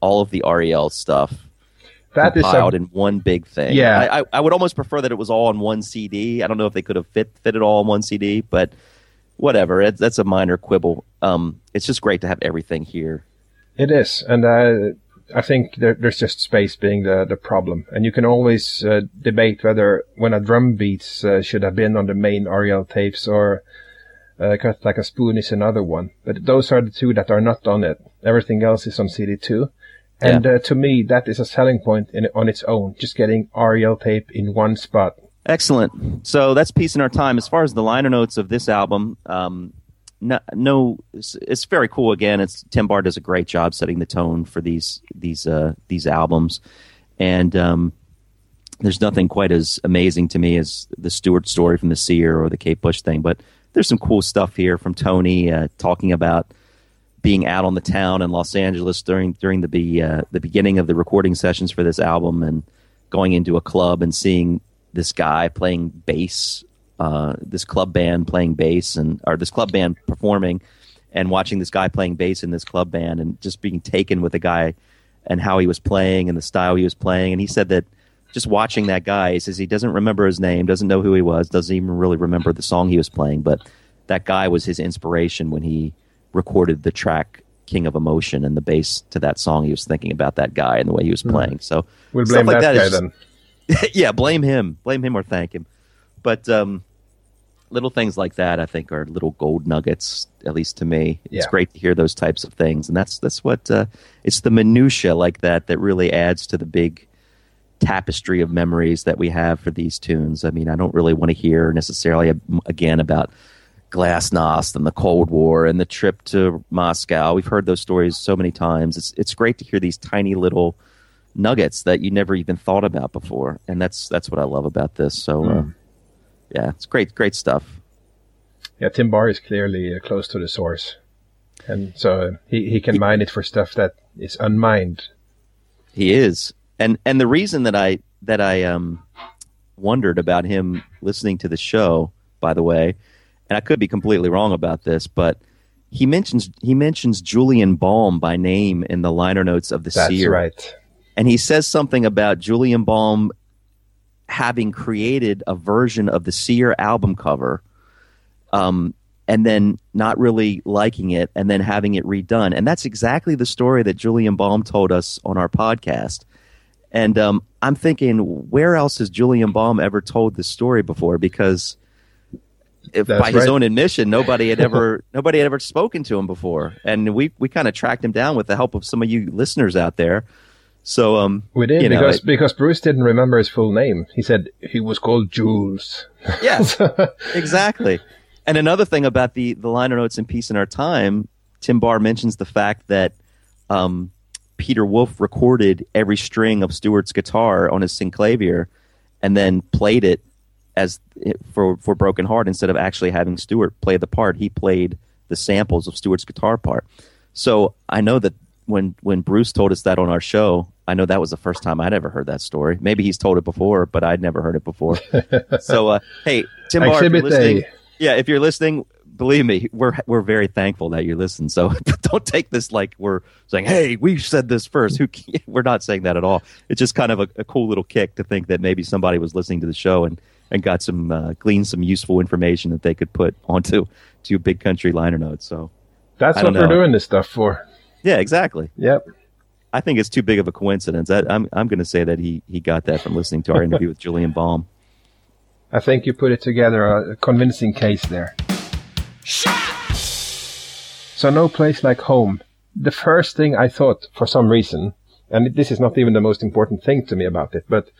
all of the REL stuff That is compiled a, in one big thing. Yeah. I, I, I would almost prefer that it was all on one CD. I don't know if they could have fit fit it all on one CD, but whatever. It, that's a minor quibble. Um, it's just great to have everything here. It is, and uh, I think there, there's just space being the the problem, and you can always uh, debate whether when a drum beats uh, should have been on the main REL tapes or uh, cut like a spoon is another one. But those are the two that are not on it. Everything else is on CD two, and uh, to me that is a selling point in on its own. Just getting REL tape in one spot. Excellent. So that's Peace in Our Time. As far as the liner notes of this album, um, no, no it's, it's very cool. Again, it's Tim Barr does a great job setting the tone for these these uh, these albums, and um, there's nothing quite as amazing to me as the Stuart story from the Seer or the Kate Bush thing. But there's some cool stuff here from Tony uh, talking about being out on the town in Los Angeles during during the uh, the beginning of the recording sessions for this album and going into a club and seeing this guy playing bass, uh, this club band playing bass and or this club band performing, and watching this guy playing bass in this club band and just being taken with the guy and how he was playing and the style he was playing. And he said that just watching that guy, he says he doesn't remember his name, doesn't know who he was, doesn't even really remember the song he was playing, but that guy was his inspiration when he recorded the track King of Emotion and the bass to that song. He was thinking about that guy and the way he was playing. So We'll blame like that, that guy just- then. yeah, blame him, blame him or thank him. But um, little things like that, I think, are little gold nuggets. At least to me, it's Yeah. great to hear those types of things, and that's that's what uh, it's the minutia like that that really adds to the big tapestry of memories that we have for these tunes. I mean, I don't really want to hear necessarily again about Glasnost and the Cold War and the trip to Moscow. We've heard those stories so many times. It's it's great to hear these tiny little nuggets that you never even thought about before, and that's that's what I love about this. So, uh, yeah, it's great, great stuff. Yeah, Tim Barr is clearly uh, close to the source, and so he he can mine it for stuff that is unmined. He is, and and the reason that I that I um wondered about him listening to the show, by the way, and I could be completely wrong about this, but he mentions he mentions Julian Baum by name in the liner notes of the That's Seer, right. and he says something about Julian Baum having created a version of the Seer album cover, um, and then not really liking it, and then having it redone. And that's exactly the story that Julian Baum told us on our podcast. And um, I'm thinking, where else has Julian Baum ever told this story before? Because if, by his own admission, nobody had ever nobody had ever spoken to him before, and we we kind of tracked him down with the help of some of you listeners out there. So um, We did you know, because it- because Bruce didn't remember his full name. He said he was called Jules. Yeah, exactly. And another thing about the the liner notes in Peace in Our Time, Tim Barr mentions the fact that um, Peter Wolf recorded every string of Stuart's guitar on his synclavier, and then played it as for for Broken Heart instead of actually having Stuart play the part. He played the samples of Stuart's guitar part. So I know that when when Bruce told us that on our show, I know that was the first time I'd ever heard that story. Maybe he's told it before, but I'd never heard it before. so uh, hey, Tim Barr, if you're listening, yeah, if you're listening, believe me, we're we're very thankful that you listen. So don't take this like we're saying, "Hey, we said this first. Who? We're not saying that at all. It's just kind of a, a cool little kick to think that maybe somebody was listening to the show and and got some uh, gleaned some useful information that they could put onto to big country liner notes. So That's what don't we're doing this stuff for. yeah, exactly. Yep. I think it's too big of a coincidence. I, I'm I'm going to say that he he got that from listening to our interview with Julian Baum. I think you put it together a convincing case there. So no place like home. The first thing I thought for some reason, and this is not even the most important thing to me about it, but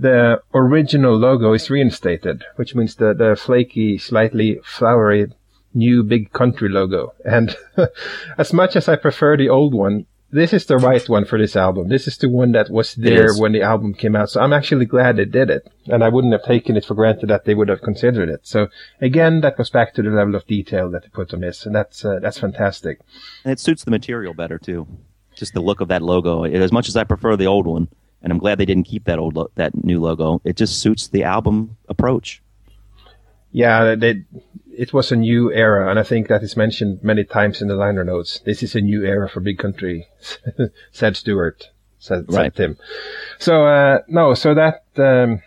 the original logo is reinstated, which means the, the flaky, slightly flowery new big country logo. And as much as I prefer the old one, this is the right one for this album. This is the one that was there when the album came out. So I'm actually glad they did it. And I wouldn't have taken it for granted that they would have considered it. So again, that goes back to the level of detail that they put on this. And that's, uh, that's fantastic. And it suits the material better too. Just the look of that logo. As much as I prefer the old one, and I'm glad they didn't keep that old lo- that new logo. It just suits the album approach. Yeah, they, it was a new era, and I think that is mentioned many times in the liner notes. This is a new era for Big Country, said Stuart, said, said Tim. So uh, no, so that um,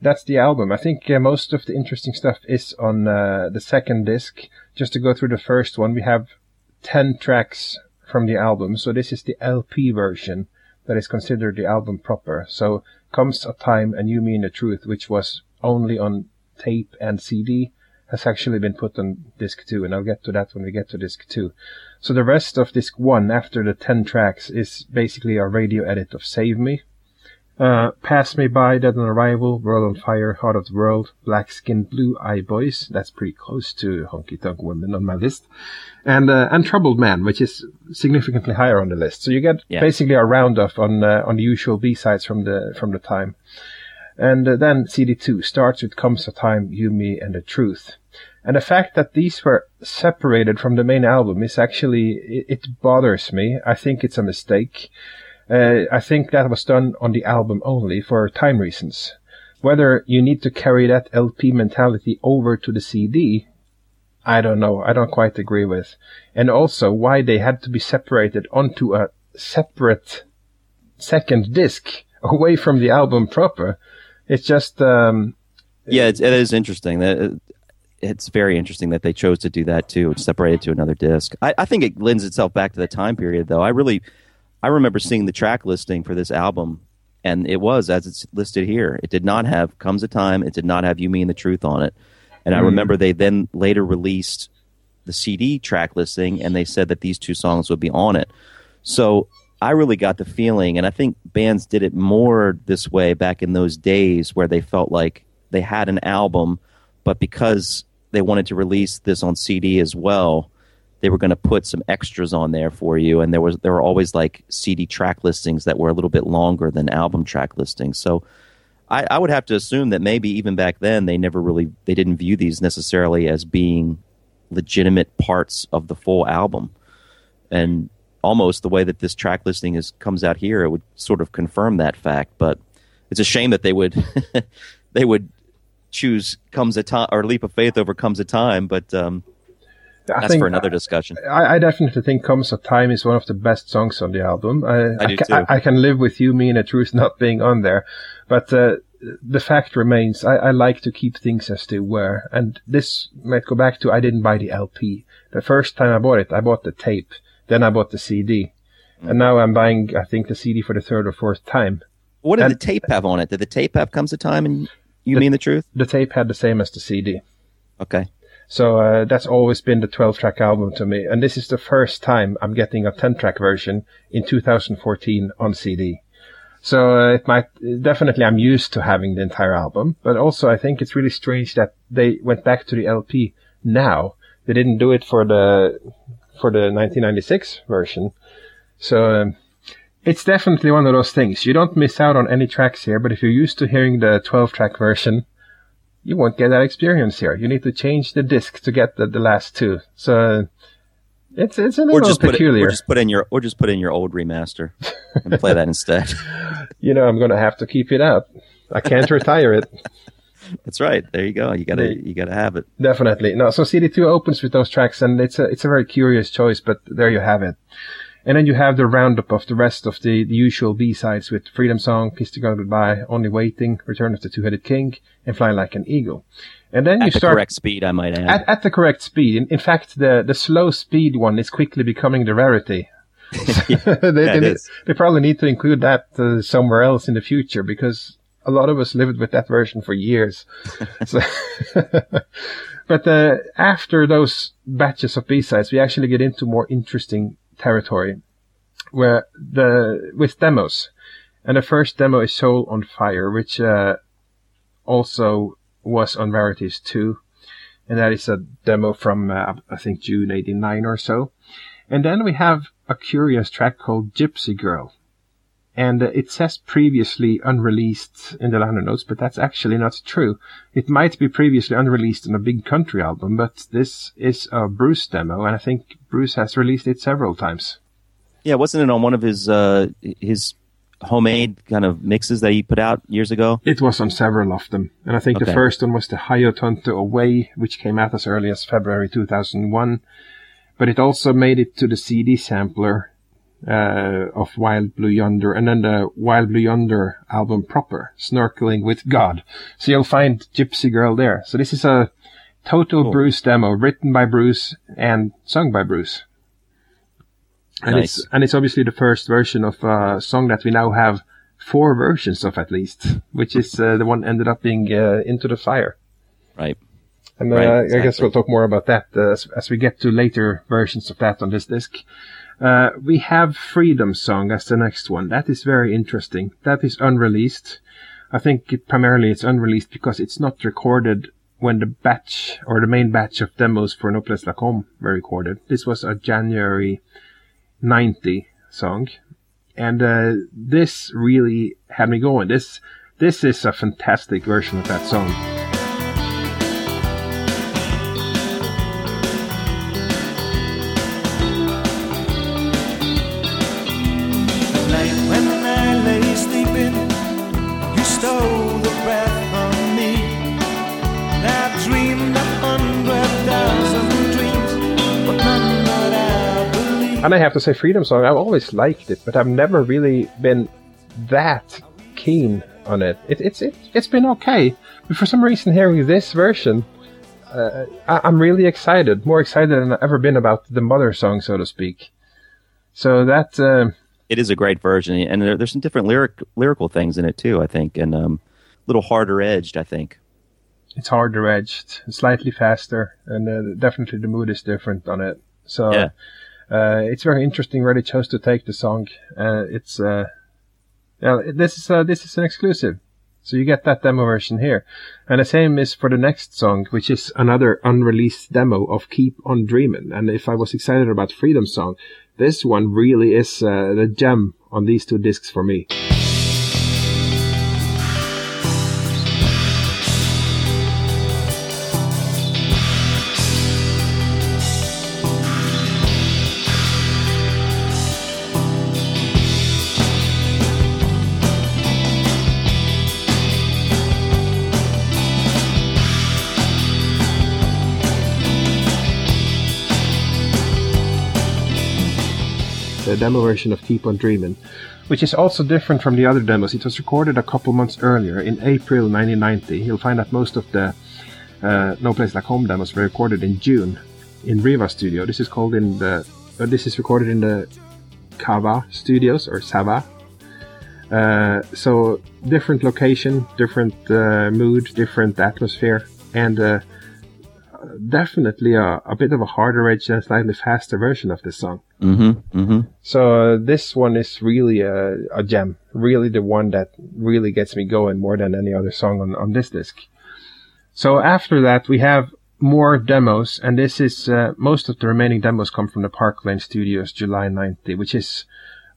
that's the album. I think uh, most of the interesting stuff is on uh, the second disc. Just to go through the first one, we have ten tracks from the album. So this is the LP version that is considered the album proper. So comes a time and you mean the truth, which was only on tape and CD, has actually been put on disc two, and I'll get to that when we get to disc two. So the rest of disc one, after the ten tracks, is basically a radio edit of Save Me. Uh, Pass Me By, Dead on Arrival, World on Fire, Heart of the World, Black Skin, Blue Eye Boys, that's pretty close to Honky Tonk Women on my list, and, uh, and Troubled Man, which is significantly higher on the list. So you get Yeah. basically a roundup on, uh, on the usual B-sides from the, from the time. And uh, then CD2 starts with Comes a Time, You, Me, and the Truth. And the fact that these were separated from the main album is actually, it, it bothers me. I think it's a mistake. Uh, I think that was done on the album only for time reasons. Whether you need to carry that LP mentality over to the CD, I don't know. I don't quite agree with. And also why they had to be separated onto a separate second disc away from the album proper. It's just, um, Yeah, it's, it is interesting. That it's very interesting that they chose to do that too, separate it to another disc. I, I think it lends itself back to the time period, though. I really, I remember seeing the track listing for this album, and it was as it's listed here. It did not have "Comes a Time." It did not have "You Mean the Truth" on it. And I hmm. remember they then later released the CD track listing, and they said that these two songs would be on it. So I really got the feeling, and I think bands did it more this way back in those days where they felt like they had an album, but because they wanted to release this on CD as well, they were going to put some extras on there for you, and there was there were always like CD track listings that were a little bit longer than album track listings. So I, I would have to assume that maybe even back then they never really they didn't view these necessarily as being legitimate parts of the full album, and almost the way that this track listing is comes out here, it would sort of confirm that fact. But it's a shame that they would they would choose comes a time or leap of faith over comes a time, but um, I that's think for another discussion. I, I definitely think "Comes a Time" is one of the best songs on the album. I, I do ca- too. I, can live with "You, Me, and the Truth" not being on there, but uh, the fact remains, I, I like to keep things as they were, and this might go back to I didn't buy the LP. The first time I bought it, I bought the tape, then I bought the CD, Mm. and now I'm buying, I think, the CD for the third or fourth time. What did and- the tape have on it? Did the tape have comes a time and you The- mean the truth? The tape had the same as the CD. Okay. So uh, that's always been the 12 track album to me. And this is the first time I'm getting a 10 track version in 2014 on CD. So uh, it might definitely I'm used to having the entire album, but also I think it's really strange that they went back to the LP now. They didn't do it for the for the 1996 version. So um, it's definitely one of those things. You don't miss out on any tracks here, but if you're used to hearing the 12 track version, you won't get that experience here. You need to change the disc to get the, the last two. So it's it's a Or little just put it, peculiar. or just put in your or just put in your old remaster and play that instead. You know, I'm gonna have to keep it up. I can't retire it. That's right. There you go. You gotta you gotta have it. Definitely. No, so CD2 opens with those tracks and it's a, it's a very curious choice, but there you have it. And then you have the roundup of the rest of the, the usual B-sides with Freedom Song, Kiss the Girl Goodbye, Only Waiting, Return of the Two-Headed King, and Fly Like an Eagle. And then you At the start correct speed, I might add. at, at the correct speed. In, in fact, the, the slow speed one is quickly becoming the rarity. they, Yeah, they, need- they probably need to include that uh, somewhere else in the future because a lot of us lived with that version for years. so, but uh, after those batches of B-sides, we actually get into more interesting territory where the with demos. And the first demo is Soul on Fire, which uh, also was on Rarities 2. And that is a demo from, uh, I think, June 89 or so. And then we have a curious track called Gypsy Girl. And uh, it says previously unreleased in the liner notes, but that's actually not true. It might be previously unreleased on a big country album, but this is a Bruce demo, and I think Bruce has released it several times. Yeah, wasn't it on one of his uh, his homemade kind of mixes that he put out years ago? It was on several of them, and I think the first one was the Hayo Tonto Away, which came out as early as February 2001. But it also made it to the CD sampler uh, of Wild Blue Yonder, and then the Wild Blue Yonder album proper, Snorkeling with God. So you'll find Gypsy Girl there. So this is a total Cool. Bruce demo, written by Bruce and sung by Bruce. And Nice. it's and it's obviously the first version of a song that we now have four versions of at least, which is uh, the one ended up being uh, Into the Fire. Right. And uh, Right, I guess we'll talk more about that uh, as, as we get to later versions of that on this disc. Uh, we have Freedom Song as the next one. That is very interesting. That is unreleased. I think it, primarily it's unreleased because it's not recorded when the batch or the main batch of demos for No Place Like Home were recorded. This was a January 90 song. And uh, this really had me going. This this is a fantastic version of that song. And I have to say, Freedom Song, I've always liked it, but I've never really been that keen on it. it it's it, it's been okay, but for some reason, hearing this version, uh, I, I'm really excited, more excited than I've ever been about the Mother song, so to speak. So that uh, It is a great version, and there, there's some different lyric lyrical things in it too. I think, and um, a little harder edged. I think. it's harder edged, slightly faster, and uh, definitely the mood is different on it. So Yeah. Uh, it's very interesting where they chose to take the song. Uh, it's uh, yeah, this is uh, this is an exclusive, so you get that demo version here, and the same is for the next song, which is another unreleased demo of "Keep on Dreamin'." And if I was excited about Freedom Song, this one really is uh, the gem on these two discs for me. The demo version of Keep on Dreamin', which is also different from the other demos. It was recorded a couple months earlier, in April 1990. You'll find that most of the uh, No Place Like Home demos were recorded in June in Riva Studio. This is called in the. Uh, this is recorded in the Cava Studios or Sava. Uh, so different location, different uh, mood, different atmosphere, and uh, definitely a, a bit of a harder edge and slightly faster version of this song. Mm-hmm. Mm-hmm. So uh, this one is really a, a gem, really the one that really gets me going more than any other song on, on this disc. So after that, we have more demos, and this is uh, most of the remaining demos come from the Park Lane Studios July 90, which is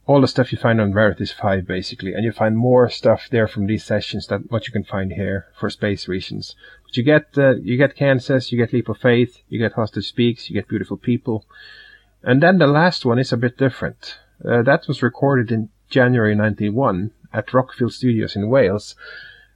all the stuff you find on Rarities 5 basically, and you find more stuff there from these sessions than what you can find here for space reasons. But you get uh, you get Kansas, you get Leap of Faith, you get Hostage Speaks, you get Beautiful People, and then the last one is a bit different. Uh, that was recorded in January 91 at Rockfield Studios in Wales,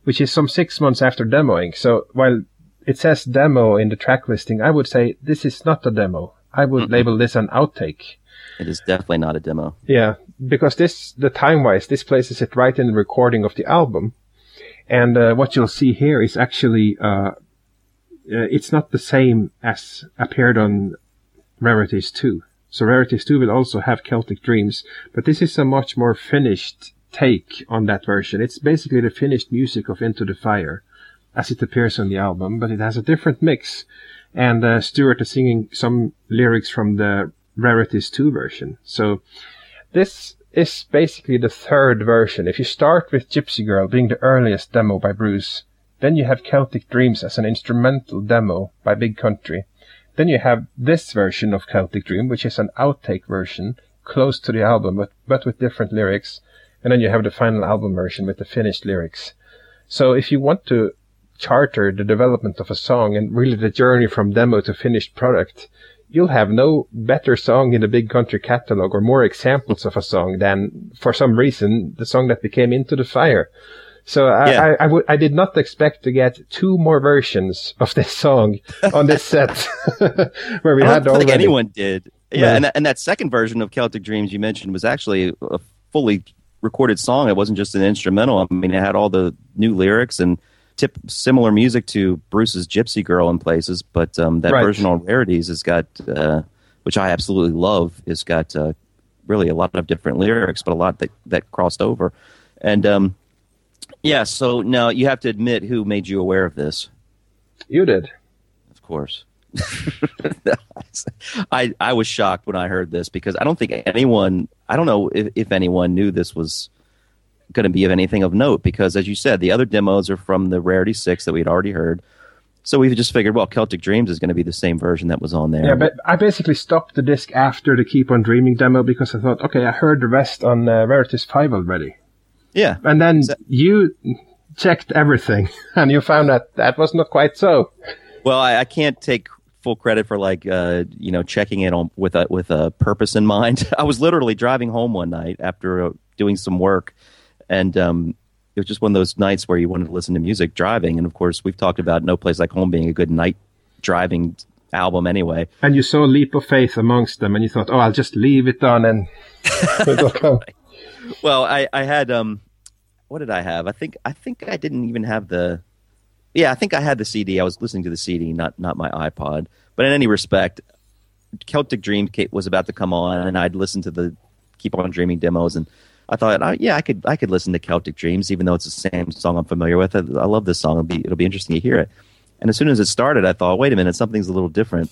which is some six months after demoing. So while it says demo in the track listing, I would say this is not a demo. I would label this an outtake. It is definitely not a demo. Yeah, because this, the time wise, this places it right in the recording of the album. And uh, what you'll see here is actually, uh, uh, it's not the same as appeared on Rarities 2. So Rarities 2 will also have Celtic Dreams, but this is a much more finished take on that version. It's basically the finished music of Into the Fire as it appears on the album, but it has a different mix. And uh, Stuart is singing some lyrics from the Rarities 2 version. So this is basically the third version. If you start with Gypsy Girl being the earliest demo by Bruce, then you have Celtic Dreams as an instrumental demo by Big Country. Then you have this version of Celtic Dream, which is an outtake version, close to the album, but, but with different lyrics. And then you have the final album version with the finished lyrics. So if you want to charter the development of a song and really the journey from demo to finished product, you'll have no better song in the big country catalog or more examples of a song than, for some reason, the song that became Into the Fire. So I, Yeah. I, I, would, I did not expect to get two more versions of this song on this set, where we I had don't think anyone did. Yeah, No. and, that, and that second version of Celtic Dreams you mentioned was actually a fully recorded song. It wasn't just an instrumental. I mean, it had all the new lyrics and tip similar music to Bruce's Gypsy Girl in places. But um, that Right. version on Rarities has got, uh, which I absolutely love, has got uh, really a lot of different lyrics, but a lot that that crossed over. And um, yeah, so now you have to admit who made you aware of this. You did. Of course. I I was shocked when I heard this because I don't think anyone I don't know if, if anyone knew this was going to be of anything of note because as you said the other demos are from the Rarity 6 that we'd already heard. So we just figured well Celtic Dreams is going to be the same version that was on there. Yeah, but I basically stopped the disc after the Keep on Dreaming demo because I thought, okay, I heard the rest on uh, Rarities 5 already. yeah. And then you checked everything and you found that that was not quite so. Well, I, I can't take full credit for like uh, you know checking it on with a with a purpose in mind. I was literally driving home one night after uh, doing some work, and um, it was just one of those nights where you wanted to listen to music driving. And of course, we've talked about No Place Like Home being a good night driving album anyway. And you saw Leap of Faith amongst them and you thought, oh, I'll just leave it on and. Well, I, I had um, what did I have? I think I think I didn't even have the. Yeah, I think I had the CD. I was listening to the CD, not not my iPod. But in any respect, Celtic Dream was about to come on, and I'd listened to the Keep On Dreaming demos, and I thought, oh, yeah, I could I could listen to Celtic Dreams, even though it's the same song I'm familiar with. I, I love this song. It'll be it'll be interesting to hear it. And as soon as it started, I thought, wait a minute, something's a little different.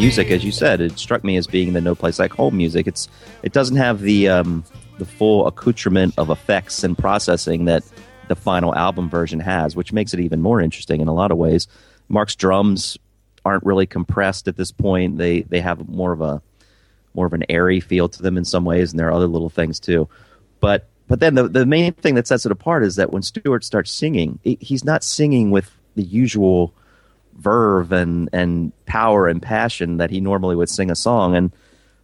Music, as you said, it struck me as being the No Place Like Home music. It's it doesn't have the um, the full accoutrement of effects and processing that the final album version has, which makes it even more interesting in a lot of ways. Mark's drums aren't really compressed at this point. They they have more of a more of an airy feel to them in some ways, and there are other little things too. But but then the the main thing that sets it apart is that when Stuart starts singing, he- he's not singing with the usual verve and and power and passion that he normally would sing a song. And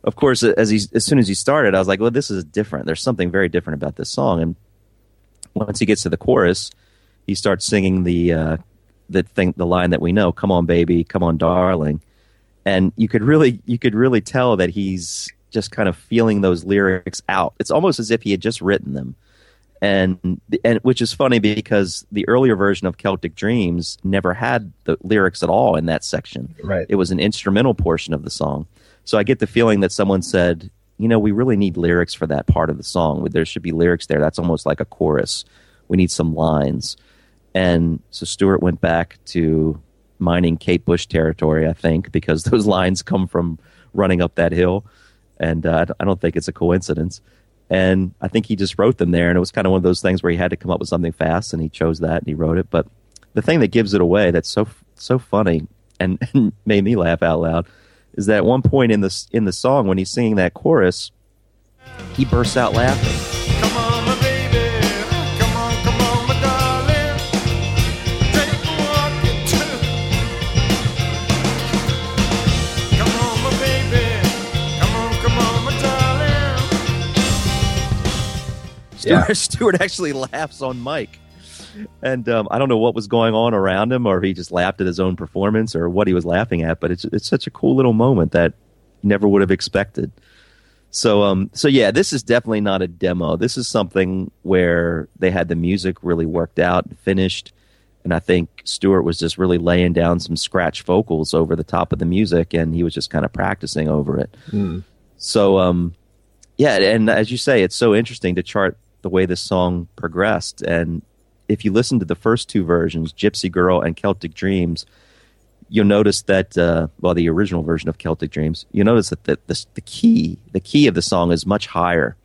of course, as he as soon as he started, I was like, well, this is different. There's something very different about this song. And once he gets to the chorus, he starts singing the uh, the thing, the line that we know, "Come on, baby, come on, darling," and you could really you could really tell that he's just kind of feeling those lyrics out. It's almost as if he had just written them and and which is funny because the earlier version of Celtic Dreams never had the lyrics at all in that section. Right. It was an instrumental portion of the song. So I get the feeling that someone said, you know, we really need lyrics for that part of the song. There should be lyrics there. That's almost like a chorus. We need some lines. And so Stuart went back to mining Kate Bush territory, I think, because those lines come from running up that hill. And uh, I don't think it's a coincidence. And I think he just wrote them there. And it was kind of one of those things where he had to come up with something fast, and he chose that and he wrote it. But the thing that gives it away that's so so funny and, and made me laugh out loud is that at one point in the in the song when he's singing that chorus, he bursts out laughing. Yeah. Stuart, Stuart actually laughs on mic. And um, I don't know what was going on around him, or if he just laughed at his own performance, or what he was laughing at. But it's it's such a cool little moment that you never would have expected. So um so yeah, this is definitely not a demo. This is something where they had the music really worked out, and finished, and I think Stuart was just really laying down some scratch vocals over the top of the music, and he was just kind of practicing over it. So um yeah, and as you say, it's so interesting to chart the way this song progressed. And if you listen to the first two versions, Gypsy Girl and Celtic Dreams, you'll notice that uh, well, the original version of Celtic Dreams, you notice that the, the the key the key of the song is much higher,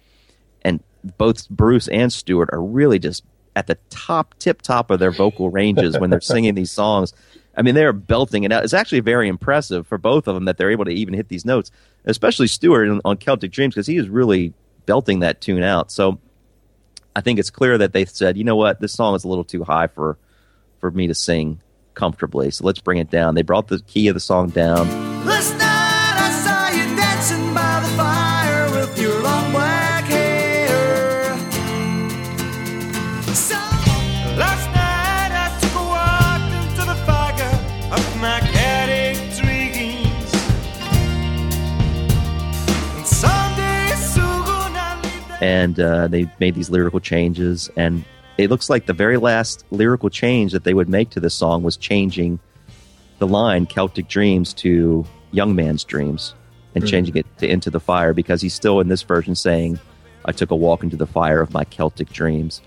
and both Bruce and Stuart are really just at the top tip top of their vocal ranges when they're singing these songs. I mean, they're belting it out. It's actually very impressive for both of them that they're able to even hit these notes, especially Stuart on, on Celtic Dreams because he is really belting that tune out. So I think it's clear that they said, you know what, this song is a little too high for for me to sing comfortably. So let's bring it down. They brought the key of the song down. And uh, they made these lyrical changes and it looks like the very last lyrical change that they would make to this song was changing the line celtic dreams to young man's dreams and changing it to into the fire because he's still in this version saying i took a walk into the fire of my celtic dreams.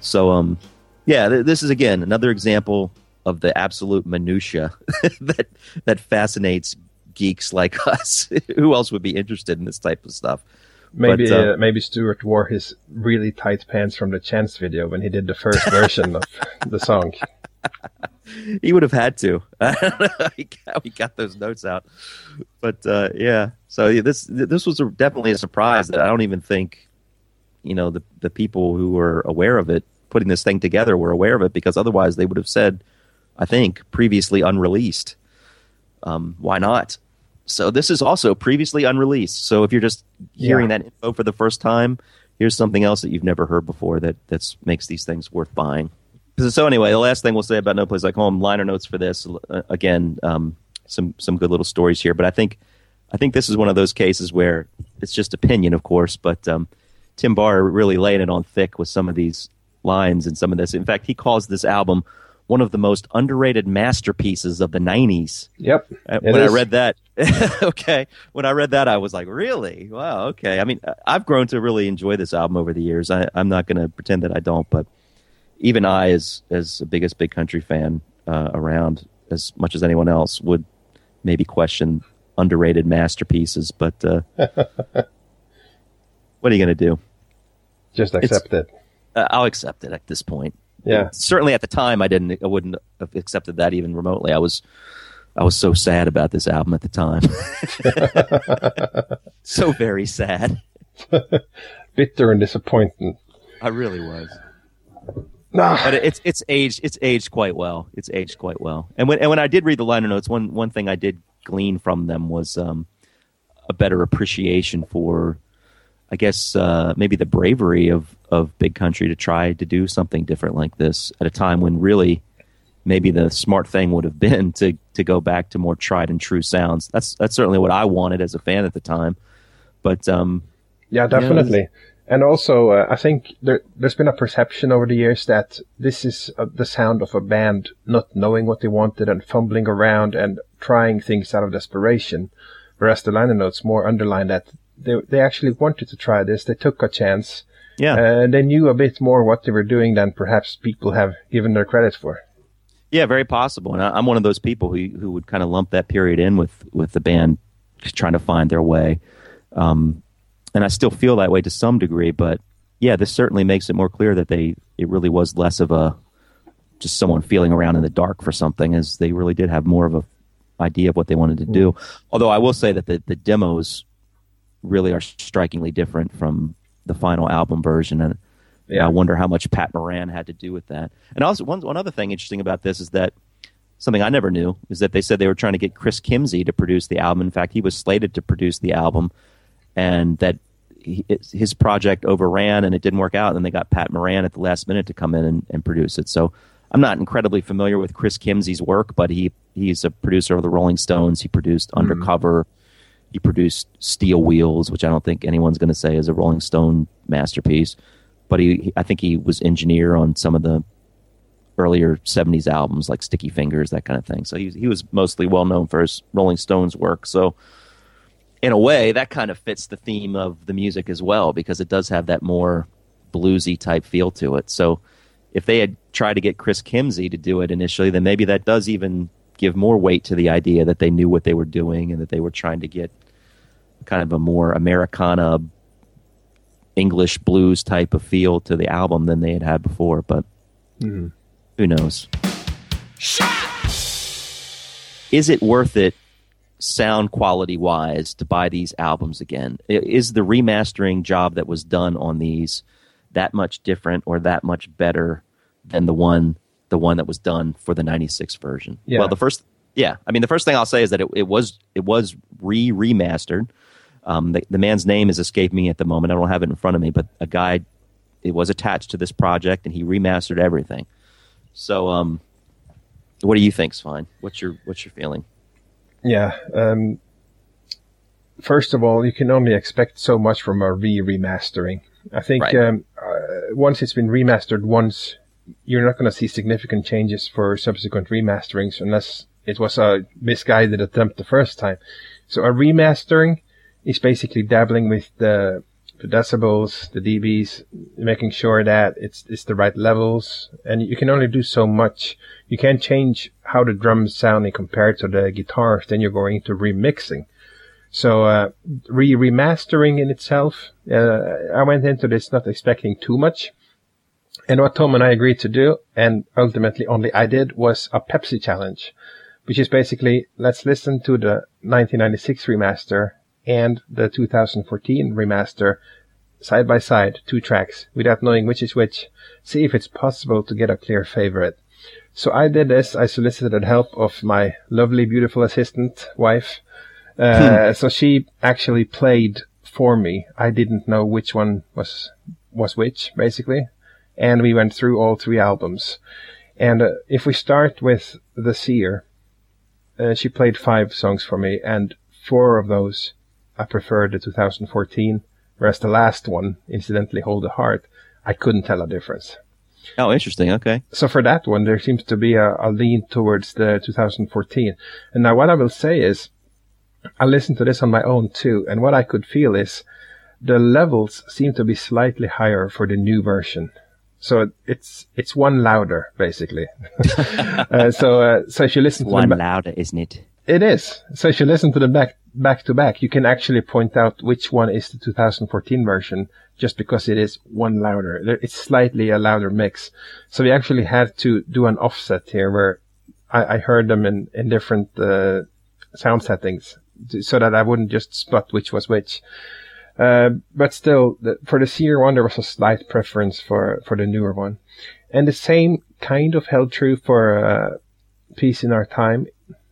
So um yeah th- this is again another example of the absolute minutia that that fascinates geeks like us who else would be interested in this type of stuff Maybe But, uh, uh, maybe Stuart wore his really tight pants from the Chance video when he did the first version of the song. he would have had to. I don't know how he got, he got those notes out, but uh, yeah. So yeah, this this was a, definitely a surprise that I don't even think, you know, the the people who were aware of it, putting this thing together, were aware of it because otherwise they would have said, I think, previously unreleased. Um, why not? So this is also previously unreleased. So if you're just hearing Yeah. that info for the first time, here's something else that you've never heard before that that's makes these things worth buying. So- So anyway, the last thing we'll say about No Place Like Home liner notes for this uh, again, um, some some good little stories here, but I think I think this is one of those cases where it's just opinion, of course, but um, Tim Barr really laying it on thick with some of these lines and some of this. In fact, he calls this album one of the most underrated masterpieces of the '90s. Yep. When I read that, okay, when I read that, I was like, really? Wow, okay. I mean, I've grown to really enjoy this album over the years. I, I'm not going to pretend that I don't, but even I, as as the biggest big country fan uh, around, as much as anyone else, would maybe question underrated masterpieces. But uh, what are you going to do? Just accept it. Uh, I'll accept it at this point. Yeah. Certainly, at the time, I didn't. I wouldn't have accepted that even remotely. I was, I was so sad about this album at the time. so very sad. Bitter and disappointed. I really was. Nah. But it's it's aged it's aged quite well. It's aged quite well. And when and when I did read the liner notes, one one thing I did glean from them was um, a better appreciation for, I guess uh, maybe the bravery of of Big Country to try to do something different like this at a time when really maybe the smart thing would have been to to go back to more tried and true sounds. That's that's certainly what I wanted as a fan at the time. But um, Yeah, definitely. and also, uh, I think there, there's been a perception over the years that this is uh, the sound of a band not knowing what they wanted and fumbling around and trying things out of desperation. Whereas the liner notes more underline that they, they actually wanted to try this. They took a chance. yeah, And they knew a bit more what they were doing than perhaps people have given their credit for. Yeah, very possible. And I, I'm one of those people who who would kind of lump that period in with with the band trying to find their way. Um, and I still feel that way to some degree, but yeah, this certainly makes it more clear that they it really was less of a just someone feeling around in the dark for something, as they really did have more of a idea of what they wanted to do. Although I will say that the the demos really are strikingly different from the final album version, and Yeah. I wonder how much Pat Moran had to do with that. And also, one one other thing interesting about this is that something I never knew is that they said they were trying to get Chris Kimsey to produce the album. In fact, he was slated to produce the album, and that he, his project overran and it didn't work out. And then they got Pat Moran at the last minute to come in and, and produce it. So I'm not incredibly familiar with Chris Kimsey's work, but he he's a producer of the Rolling Stones. He produced mm-hmm. Undercover. He produced Steel Wheels, which I don't think anyone's going to say is a Rolling Stone masterpiece, but he, he I think he was engineer on some of the earlier 70s albums like Sticky Fingers, that kind of thing. So he, he was mostly well known for his Rolling Stones work. So, in a way, that kind of fits the theme of the music as well because it does have that more bluesy type feel to it. So, if they had tried to get Chris Kimsey to do it initially, then maybe that does even give more weight to the idea that they knew what they were doing and that they were trying to get kind of a more Americana English blues type of feel to the album than they had had before. But mm-hmm. who knows? Is it worth it, sound quality wise, to buy these albums again? Is the remastering job that was done on these that much different or that much better than the one the one that was done for the '96 version? Yeah. Well, the first, yeah, I mean, the first thing I'll say is that it, it was it was re remastered. Um, the, the man's name has escaped me at the moment. I don't have it in front of me, but a guy it was attached to this project and he remastered everything. So, um, what do you think's fine? What's your what's your feeling? Yeah. Um, first of all, you can only expect so much from a re remastering. I think Right. um, uh, once it's been remastered once, you're not going to see significant changes for subsequent remasterings unless it was a misguided attempt the first time. So a remastering is basically dabbling with the, the decibels, the dBs, making sure that it's it's the right levels, and you can only do so much. You can't change how the drums sounding compared to the guitars. Then you're going into remixing. So uh, re remastering in itself, uh, I went into this not expecting too much. And what Tom and I agreed to do, and ultimately only I did, was a Pepsi challenge, which is basically let's listen to the 1996 remaster and the 2014 remaster side by side, two tracks, without knowing which is which. See if it's possible to get a clear favorite. So I did this. I solicited help of my lovely, beautiful assistant wife. Uh, so she actually played for me. I didn't know which one was was which, basically, and we went through all three albums. And uh, if we start with the Seer, uh, she played five songs for me, and four of those I preferred the 2014, whereas the last one, incidentally, Hold the Heart, I couldn't tell a difference. Oh, interesting. Okay. So for that one, there seems to be a, a lean towards the 2014. And now what I will say is, I listened to this on my own too, and what I could feel is the levels seem to be slightly higher for the new version. So it's it's one louder basically. uh, so uh, so if you listen to One them, louder, isn't it? it is. So if you listen to them back back to back, you can actually point out which one is the 2014 version just because it is one louder. It's slightly a louder mix. So we actually had to do an offset here where I, I heard them in, in different uh, sound settings so that I wouldn't just spot which was which. Uh, but still, the, for the Seer one, there was a slight preference for, for the newer one. And the same kind of held true for uh, Peace in Our Time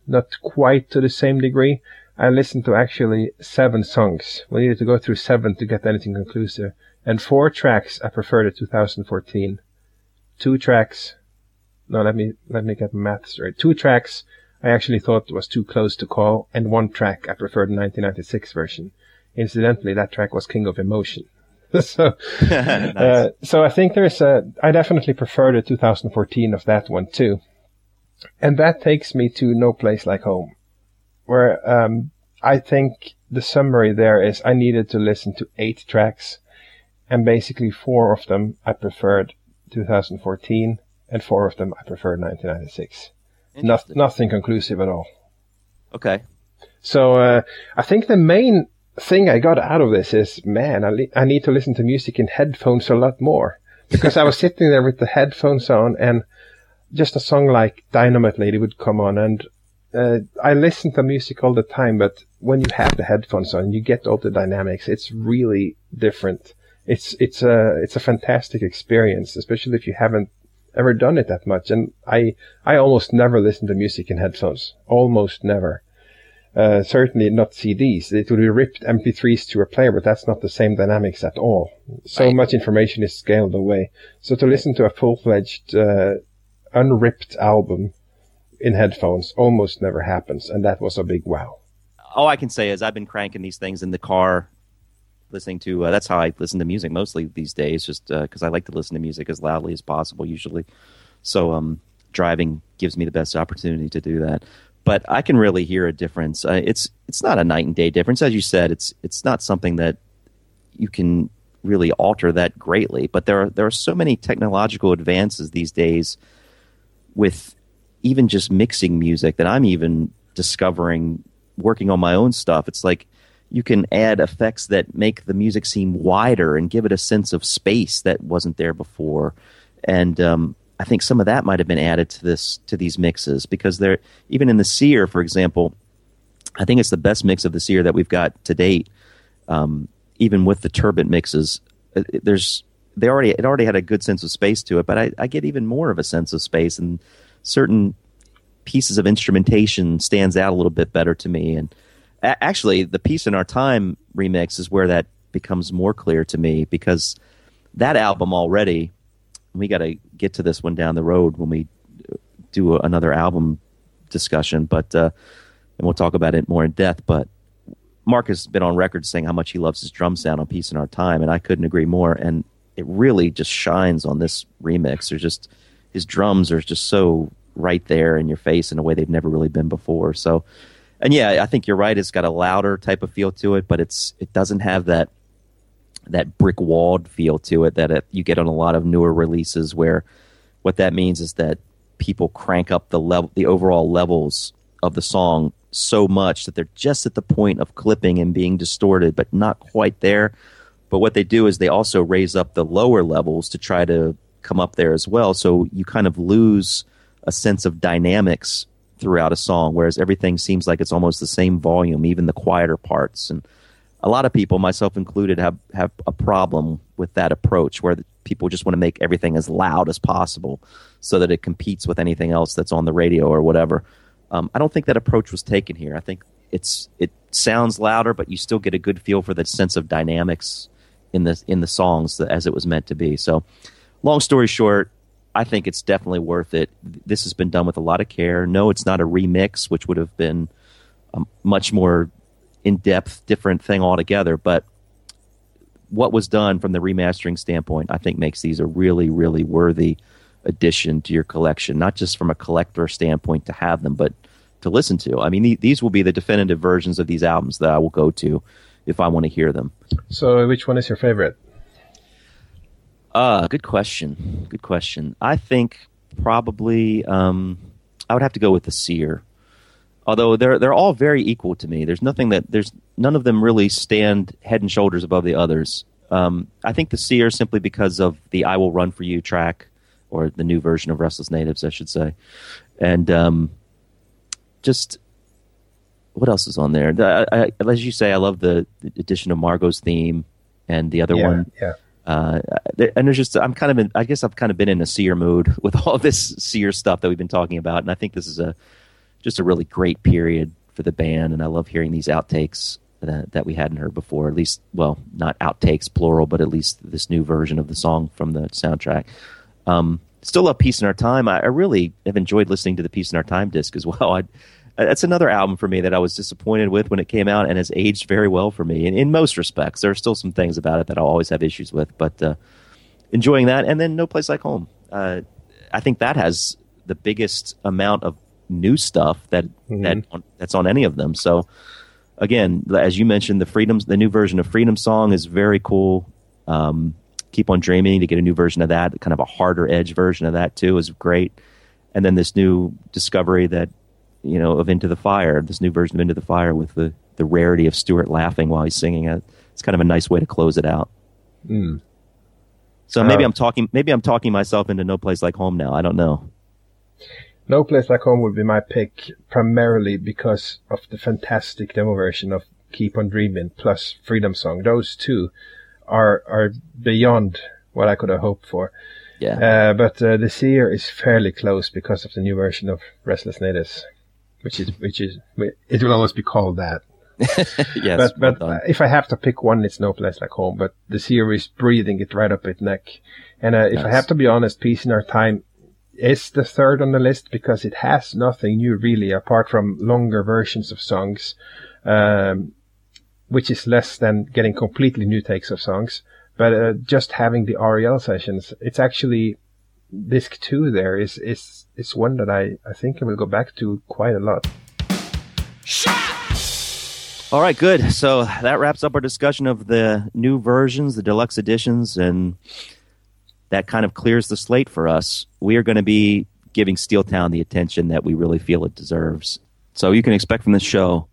not quite to the same degree. I listened to actually seven songs. We needed to go through seven to get anything conclusive. And four tracks I preferred the 2014. Two tracks. No, let me let me get math straight. Two tracks I actually thought was too close to call, and one track I preferred the 1996 version. Incidentally, that track was King of Emotion. so, uh, so I think there's a. I definitely prefer the 2014 of that one too. And that takes me to No Place Like Home, where um, I think the summary there is I needed to listen to eight tracks, and basically four of them I preferred 2014, and four of them I preferred 1996. Not, nothing conclusive at all. Okay. So uh, I think the main thing I got out of this is, man, I, li- I need to listen to music in headphones a lot more because I was sitting there with the headphones on and just a song like Dynamite Lady would come on and uh, I listen to music all the time, but when you have the headphones on, you get all the dynamics. It's really different. It's it's a it's a fantastic experience, especially if you haven't ever done it that much. And I I almost never listen to music in headphones, almost never. Uh, certainly not CDs. It would be ripped MP3s to a player, but that's not the same dynamics at all. So Right. much information is scaled away. So to listen to a full-fledged, uh, unripped album in headphones almost never happens, and that was a big wow. all I can say is I've been cranking these things in the car, listening to. Uh, that's how I listen to music mostly these days, just because I like to listen to music as loudly as possible usually. So um, driving gives me the best opportunity to do that. But I can really hear a difference. Uh, it's it's not a night and day difference, as you said. It's it's not something that you can really alter that greatly. But there are there are so many technological advances these days with even just mixing music that I'm even discovering working on my own stuff. It's like you can add effects that make the music seem wider and give it a sense of space that wasn't there before. And um, I think some of that might have been added to this to these mixes because they're even in the Seer, for example. I think it's the best mix of the Seer that we've got to date. Um, even with the turbine mixes, it- there's they already it already had a good sense of space to it, but I, I get even more of a sense of space and certain pieces of instrumentation stands out a little bit better to me. And a- actually, the Peace in Our Time remix is where that becomes more clear to me because that album already. We got to get to this one down the road when we do another album discussion, but uh, and we'll talk about it more in depth. But Mark has been on record saying how much he loves his drum sound on Peace in Our Time, and I couldn't agree more. And it really just shines on this remix. There's just his drums are just so right there in your face in a way they've never really been before. So, and yeah, I think you're right. It's got a louder type of feel to it, but it's it doesn't have that that brick walled feel to it that it, you get on a lot of newer releases where what that means is that people crank up the level the overall levels of the song so much that they're just at the point of clipping and being distorted but not quite there. But what they do is they also raise up the lower levels to try to come up there as well. So you kind of lose a sense of dynamics throughout a song whereas everything seems like it's almost the same volume even the quieter parts. And a lot of people, myself included, have have a problem with that approach where people just want to make everything as loud as possible so that it competes with anything else that's on the radio or whatever. Um, I don't think that approach was taken here. I think it's it sounds louder, but you still get a good feel for the sense of dynamics in the in the songs as it was meant to be. So, long story short, I think it's definitely worth it. This has been done with a lot of care. No, it's not a remix, which would have been a much more in depth, different thing altogether. But what was done from the remastering standpoint, I think makes these a really, really worthy addition to your collection, not just from a collector standpoint to have them, but to listen to. I mean, the- these will be the definitive versions of these albums that I will go to if I want to hear them. So, which one is your favorite? Uh, good question. Good question. I think probably um, I would have to go with the Seer. Although they're they're all very equal to me. There's nothing that there's none of them really stand head and shoulders above the others. Um, I think the Seer simply because of the "I Will Run for You" track, or the new version of Restless Natives, I should say, and um, just what else is on there? I, I, as you say, I love the, the addition of Margo's theme and the other yeah, one yeah. uh, and there's just I'm kind of in I guess I've kind of been in a seer mood with all this seer stuff that we've been talking about, and I think this is a just a really great period for the band, and I love hearing these outtakes that, that we hadn't heard before. At least, well, not outtakes plural, but at least this new version of the song from the soundtrack. Um, still love Peace in Our Time. I, I really have enjoyed listening to the Peace in Our Time disc as well. I, that's another album for me that I was disappointed with when it came out and has aged very well for me in, in most respects. There are still some things about it that I'll always have issues with, but uh, enjoying that. And then No Place Like Home. Uh, I think that has the biggest amount of new stuff that that that's on any of them. So again, as you mentioned, the freedoms, the new version of Freedom Song is very cool. Um, Keep on Dreaming to get a new version of that, kind of a harder edge version of that too, is great. And then this new discovery that you know of Into the Fire, this new version of Into the Fire with the the rarity of Stuart laughing while he's singing it. It's kind of a nice way to close it out. Mm. So maybe Uh, I'm talking maybe I'm talking myself into No Place Like Home now. I don't know. No Place Like Home would be my pick primarily because of the fantastic demo version of Keep on Dreaming plus Freedom Song. Those two are are beyond what I could have hoped for. Yeah. Uh, but uh, the Seer is fairly close because of the new version of Restless Natives, which is which is it will always be called that. yes. but but if I have to pick one, it's No Place Like Home. But the Seer is breathing it right up its neck. And uh, if I have to be honest, Peace in Our Time is the third on the list because it has nothing new really apart from longer versions of songs. um, which is less than getting completely new takes of songs. But uh, just having the REL sessions, it's actually disc two. There is is is one that I I think I will go back to quite a lot. All right, good. So that wraps up our discussion of the new versions, the deluxe editions, and that kind of clears the slate for us. We are going to be giving Steeltown the attention that we really feel it deserves. So you can expect from this show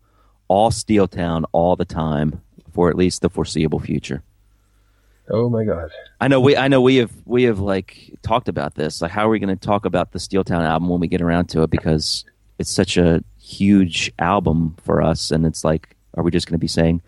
all Steeltown all the time for at least the foreseeable future. Oh my god! I know we I know we have we have like talked about this. Like how are we going to talk about the Steeltown album when we get around to it because it's such a huge album for us and it's like are we just going to be saying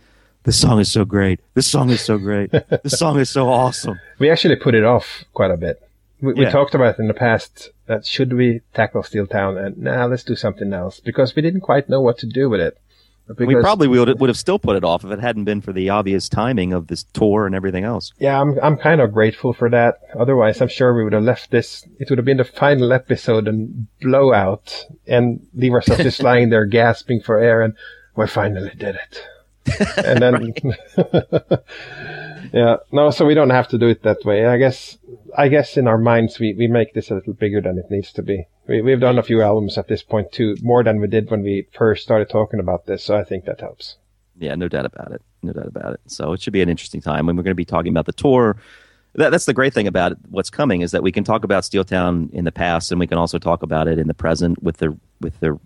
this song is so great. This song is so great. this song is so awesome. We actually put it off quite a bit. We, we talked about it in the past that should we tackle Steeltown and now let's do something else because we didn't quite know what to do with it. Because, we probably would would have still put it off if it hadn't been for the obvious timing of this tour and everything else. yeah, I'm I'm kind of grateful for that. Otherwise, I'm sure we would have left this. It would have been the final episode and blowout, and leave ourselves just lying there gasping for air, and we finally did it. And then, yeah, no, so we don't have to do it that way. I guess, I guess in our minds we we make this a little bigger than it needs to be. We we've done a few albums at this point too, more than we did when we first started talking about this. So I think that helps. Yeah, no doubt about it. No doubt about it. So it should be an interesting time. And we're going to be talking about the tour. That, that's the great thing about it, what's coming is that we can talk about Steeltown in the past, and we can also talk about it in the present with the with the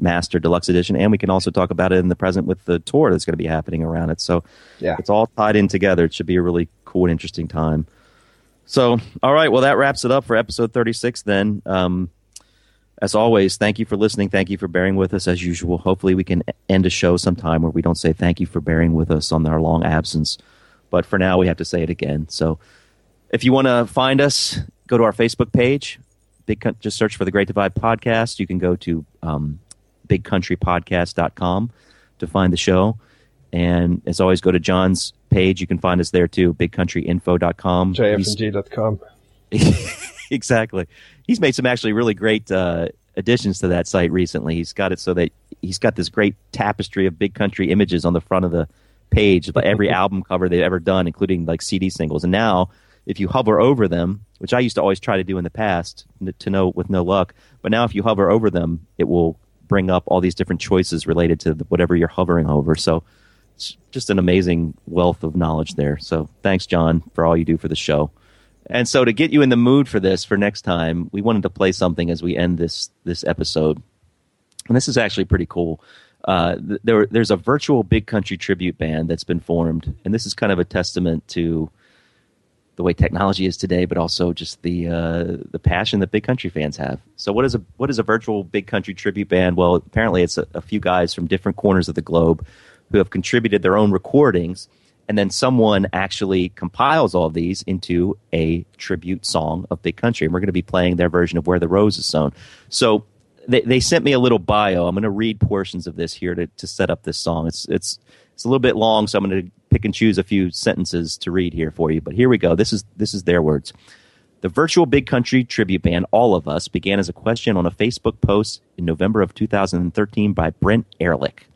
remastered deluxe edition, and we can also talk about it in the present with the tour that's going to be happening around it. So Yeah. it's all tied in together. It should be a really cool and interesting time. So, all right, well, that wraps it up for episode 36 then. Um, as always, thank you for listening. Thank you for bearing with us as usual. Hopefully, we can end a show sometime where we don't say thank you for bearing with us on our long absence. But for now, we have to say it again. So, if you want to find us, go to our Facebook page. Big, just search for the Great Divide podcast. You can go to um, bigcountrypodcast.com to find the show. And as always, go to John's page. You can find us there too, bigcountryinfo.com. JFNG.com. exactly. He's made some actually really great uh, additions to that site recently. He's got it so that he's got this great tapestry of big country images on the front of the page, like every album cover they've ever done, including like CD singles. And now, if you hover over them, which I used to always try to do in the past, to know with no luck, but now if you hover over them, it will bring up all these different choices related to whatever you're hovering over. So it's just an amazing wealth of knowledge there. So thanks, John, for all you do for the show. And so to get you in the mood for this for next time, we wanted to play something as we end this this episode. And this is actually pretty cool. Uh, th- there, there's a virtual big country tribute band that's been formed, and this is kind of a testament to the way technology is today, but also just the uh, the passion that big country fans have. So, what is a what is a virtual big country tribute band? Well, apparently, it's a, a few guys from different corners of the globe who have contributed their own recordings, and then someone actually compiles all these into a tribute song of big country. And we're going to be playing their version of "Where the Rose Is Sown." So. They, they sent me a little bio. I'm going to read portions of this here to, to set up this song. It's it's it's a little bit long, so I'm going to pick and choose a few sentences to read here for you. But here we go. This is this is their words. The virtual Big Country tribute band, All of Us, began as a question on a Facebook post in November of 2013 by Brent Ehrlich.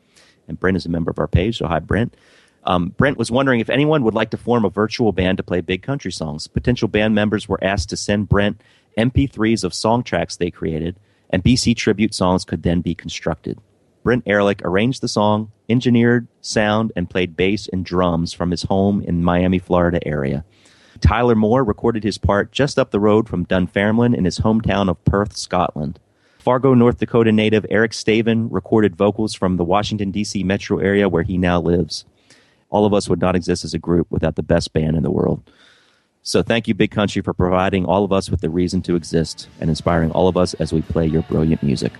And Brent is a member of our page, so hi, Brent. Um, Brent was wondering if anyone would like to form a virtual band to play big country songs. Potential band members were asked to send Brent MP3s of song tracks they created, and BC tribute songs could then be constructed. Brent Ehrlich arranged the song, engineered sound, and played bass and drums from his home in Miami, Florida area. Tyler Moore recorded his part just up the road from Dunfermline in his hometown of Perth, Scotland. Fargo, North Dakota native Eric Staven recorded vocals from the Washington, D.C. metro area where he now lives. All of us would not exist as a group without the best band in the world. So thank you, Big Country, for providing all of us with the reason to exist and inspiring all of us as we play your brilliant music.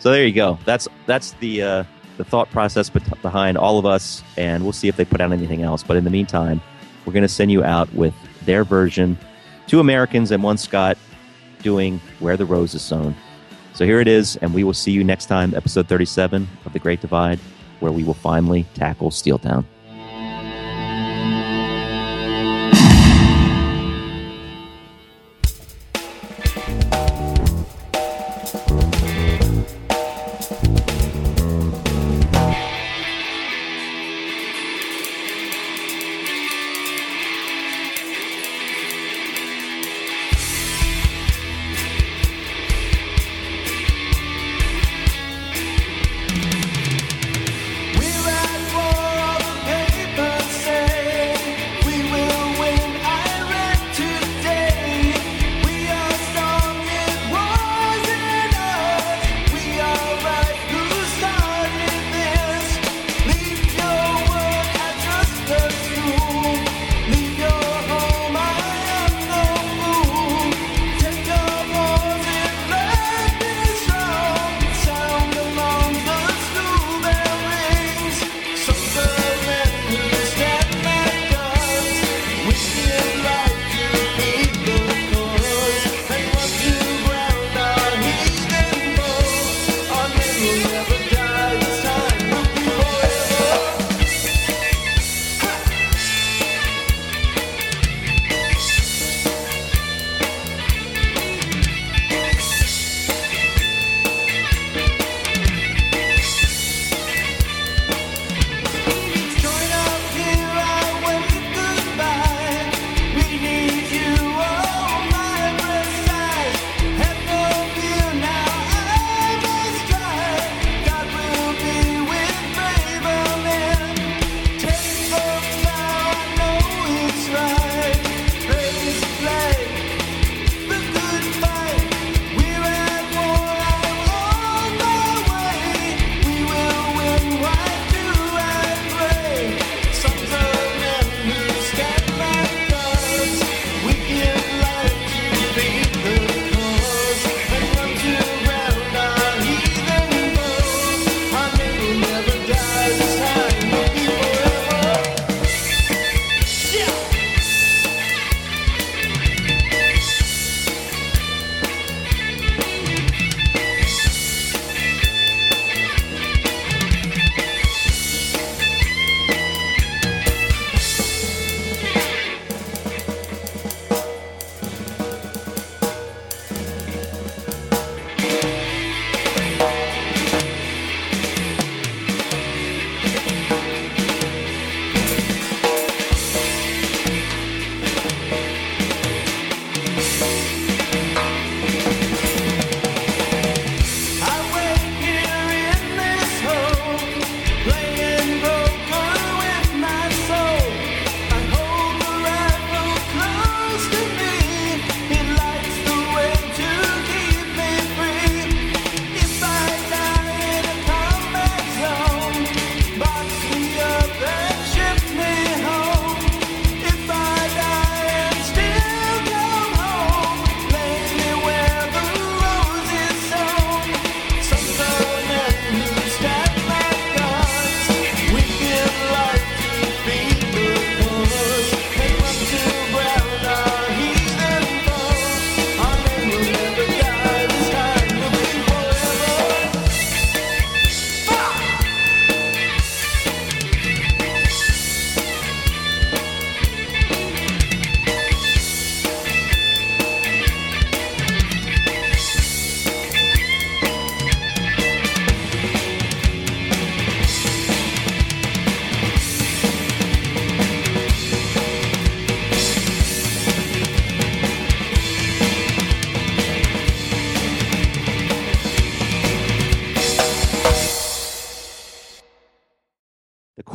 So there you go. That's that's the uh, the thought process behind all of us, and we'll see if they put out anything else. But in the meantime, we're going to send you out with their version, two Americans and one Scot, doing "Where the Rose Is Sown." So here it is, and we will see you next time, episode thirty-seven of the Great Divide, where we will finally tackle Steeltown.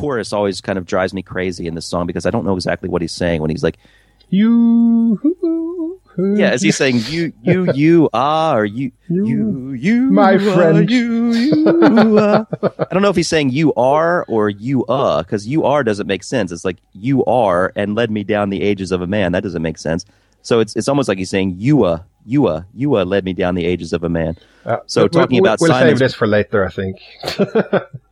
Chorus always kind of drives me crazy in this song because I don't know exactly what he's saying when he's like, You. yeah, is he saying you, you, you are, or you, you, you, My are, friend. you, you are. I don't know if he's saying you are or you uh, because you are doesn't make sense. It's like you are and led me down the ages of a man. That doesn't make sense. So it's it's almost like he's saying you uh, you uh, you uh led me down the ages of a man. Uh, So we'll- talking we'll, about we'll save this for later, I think.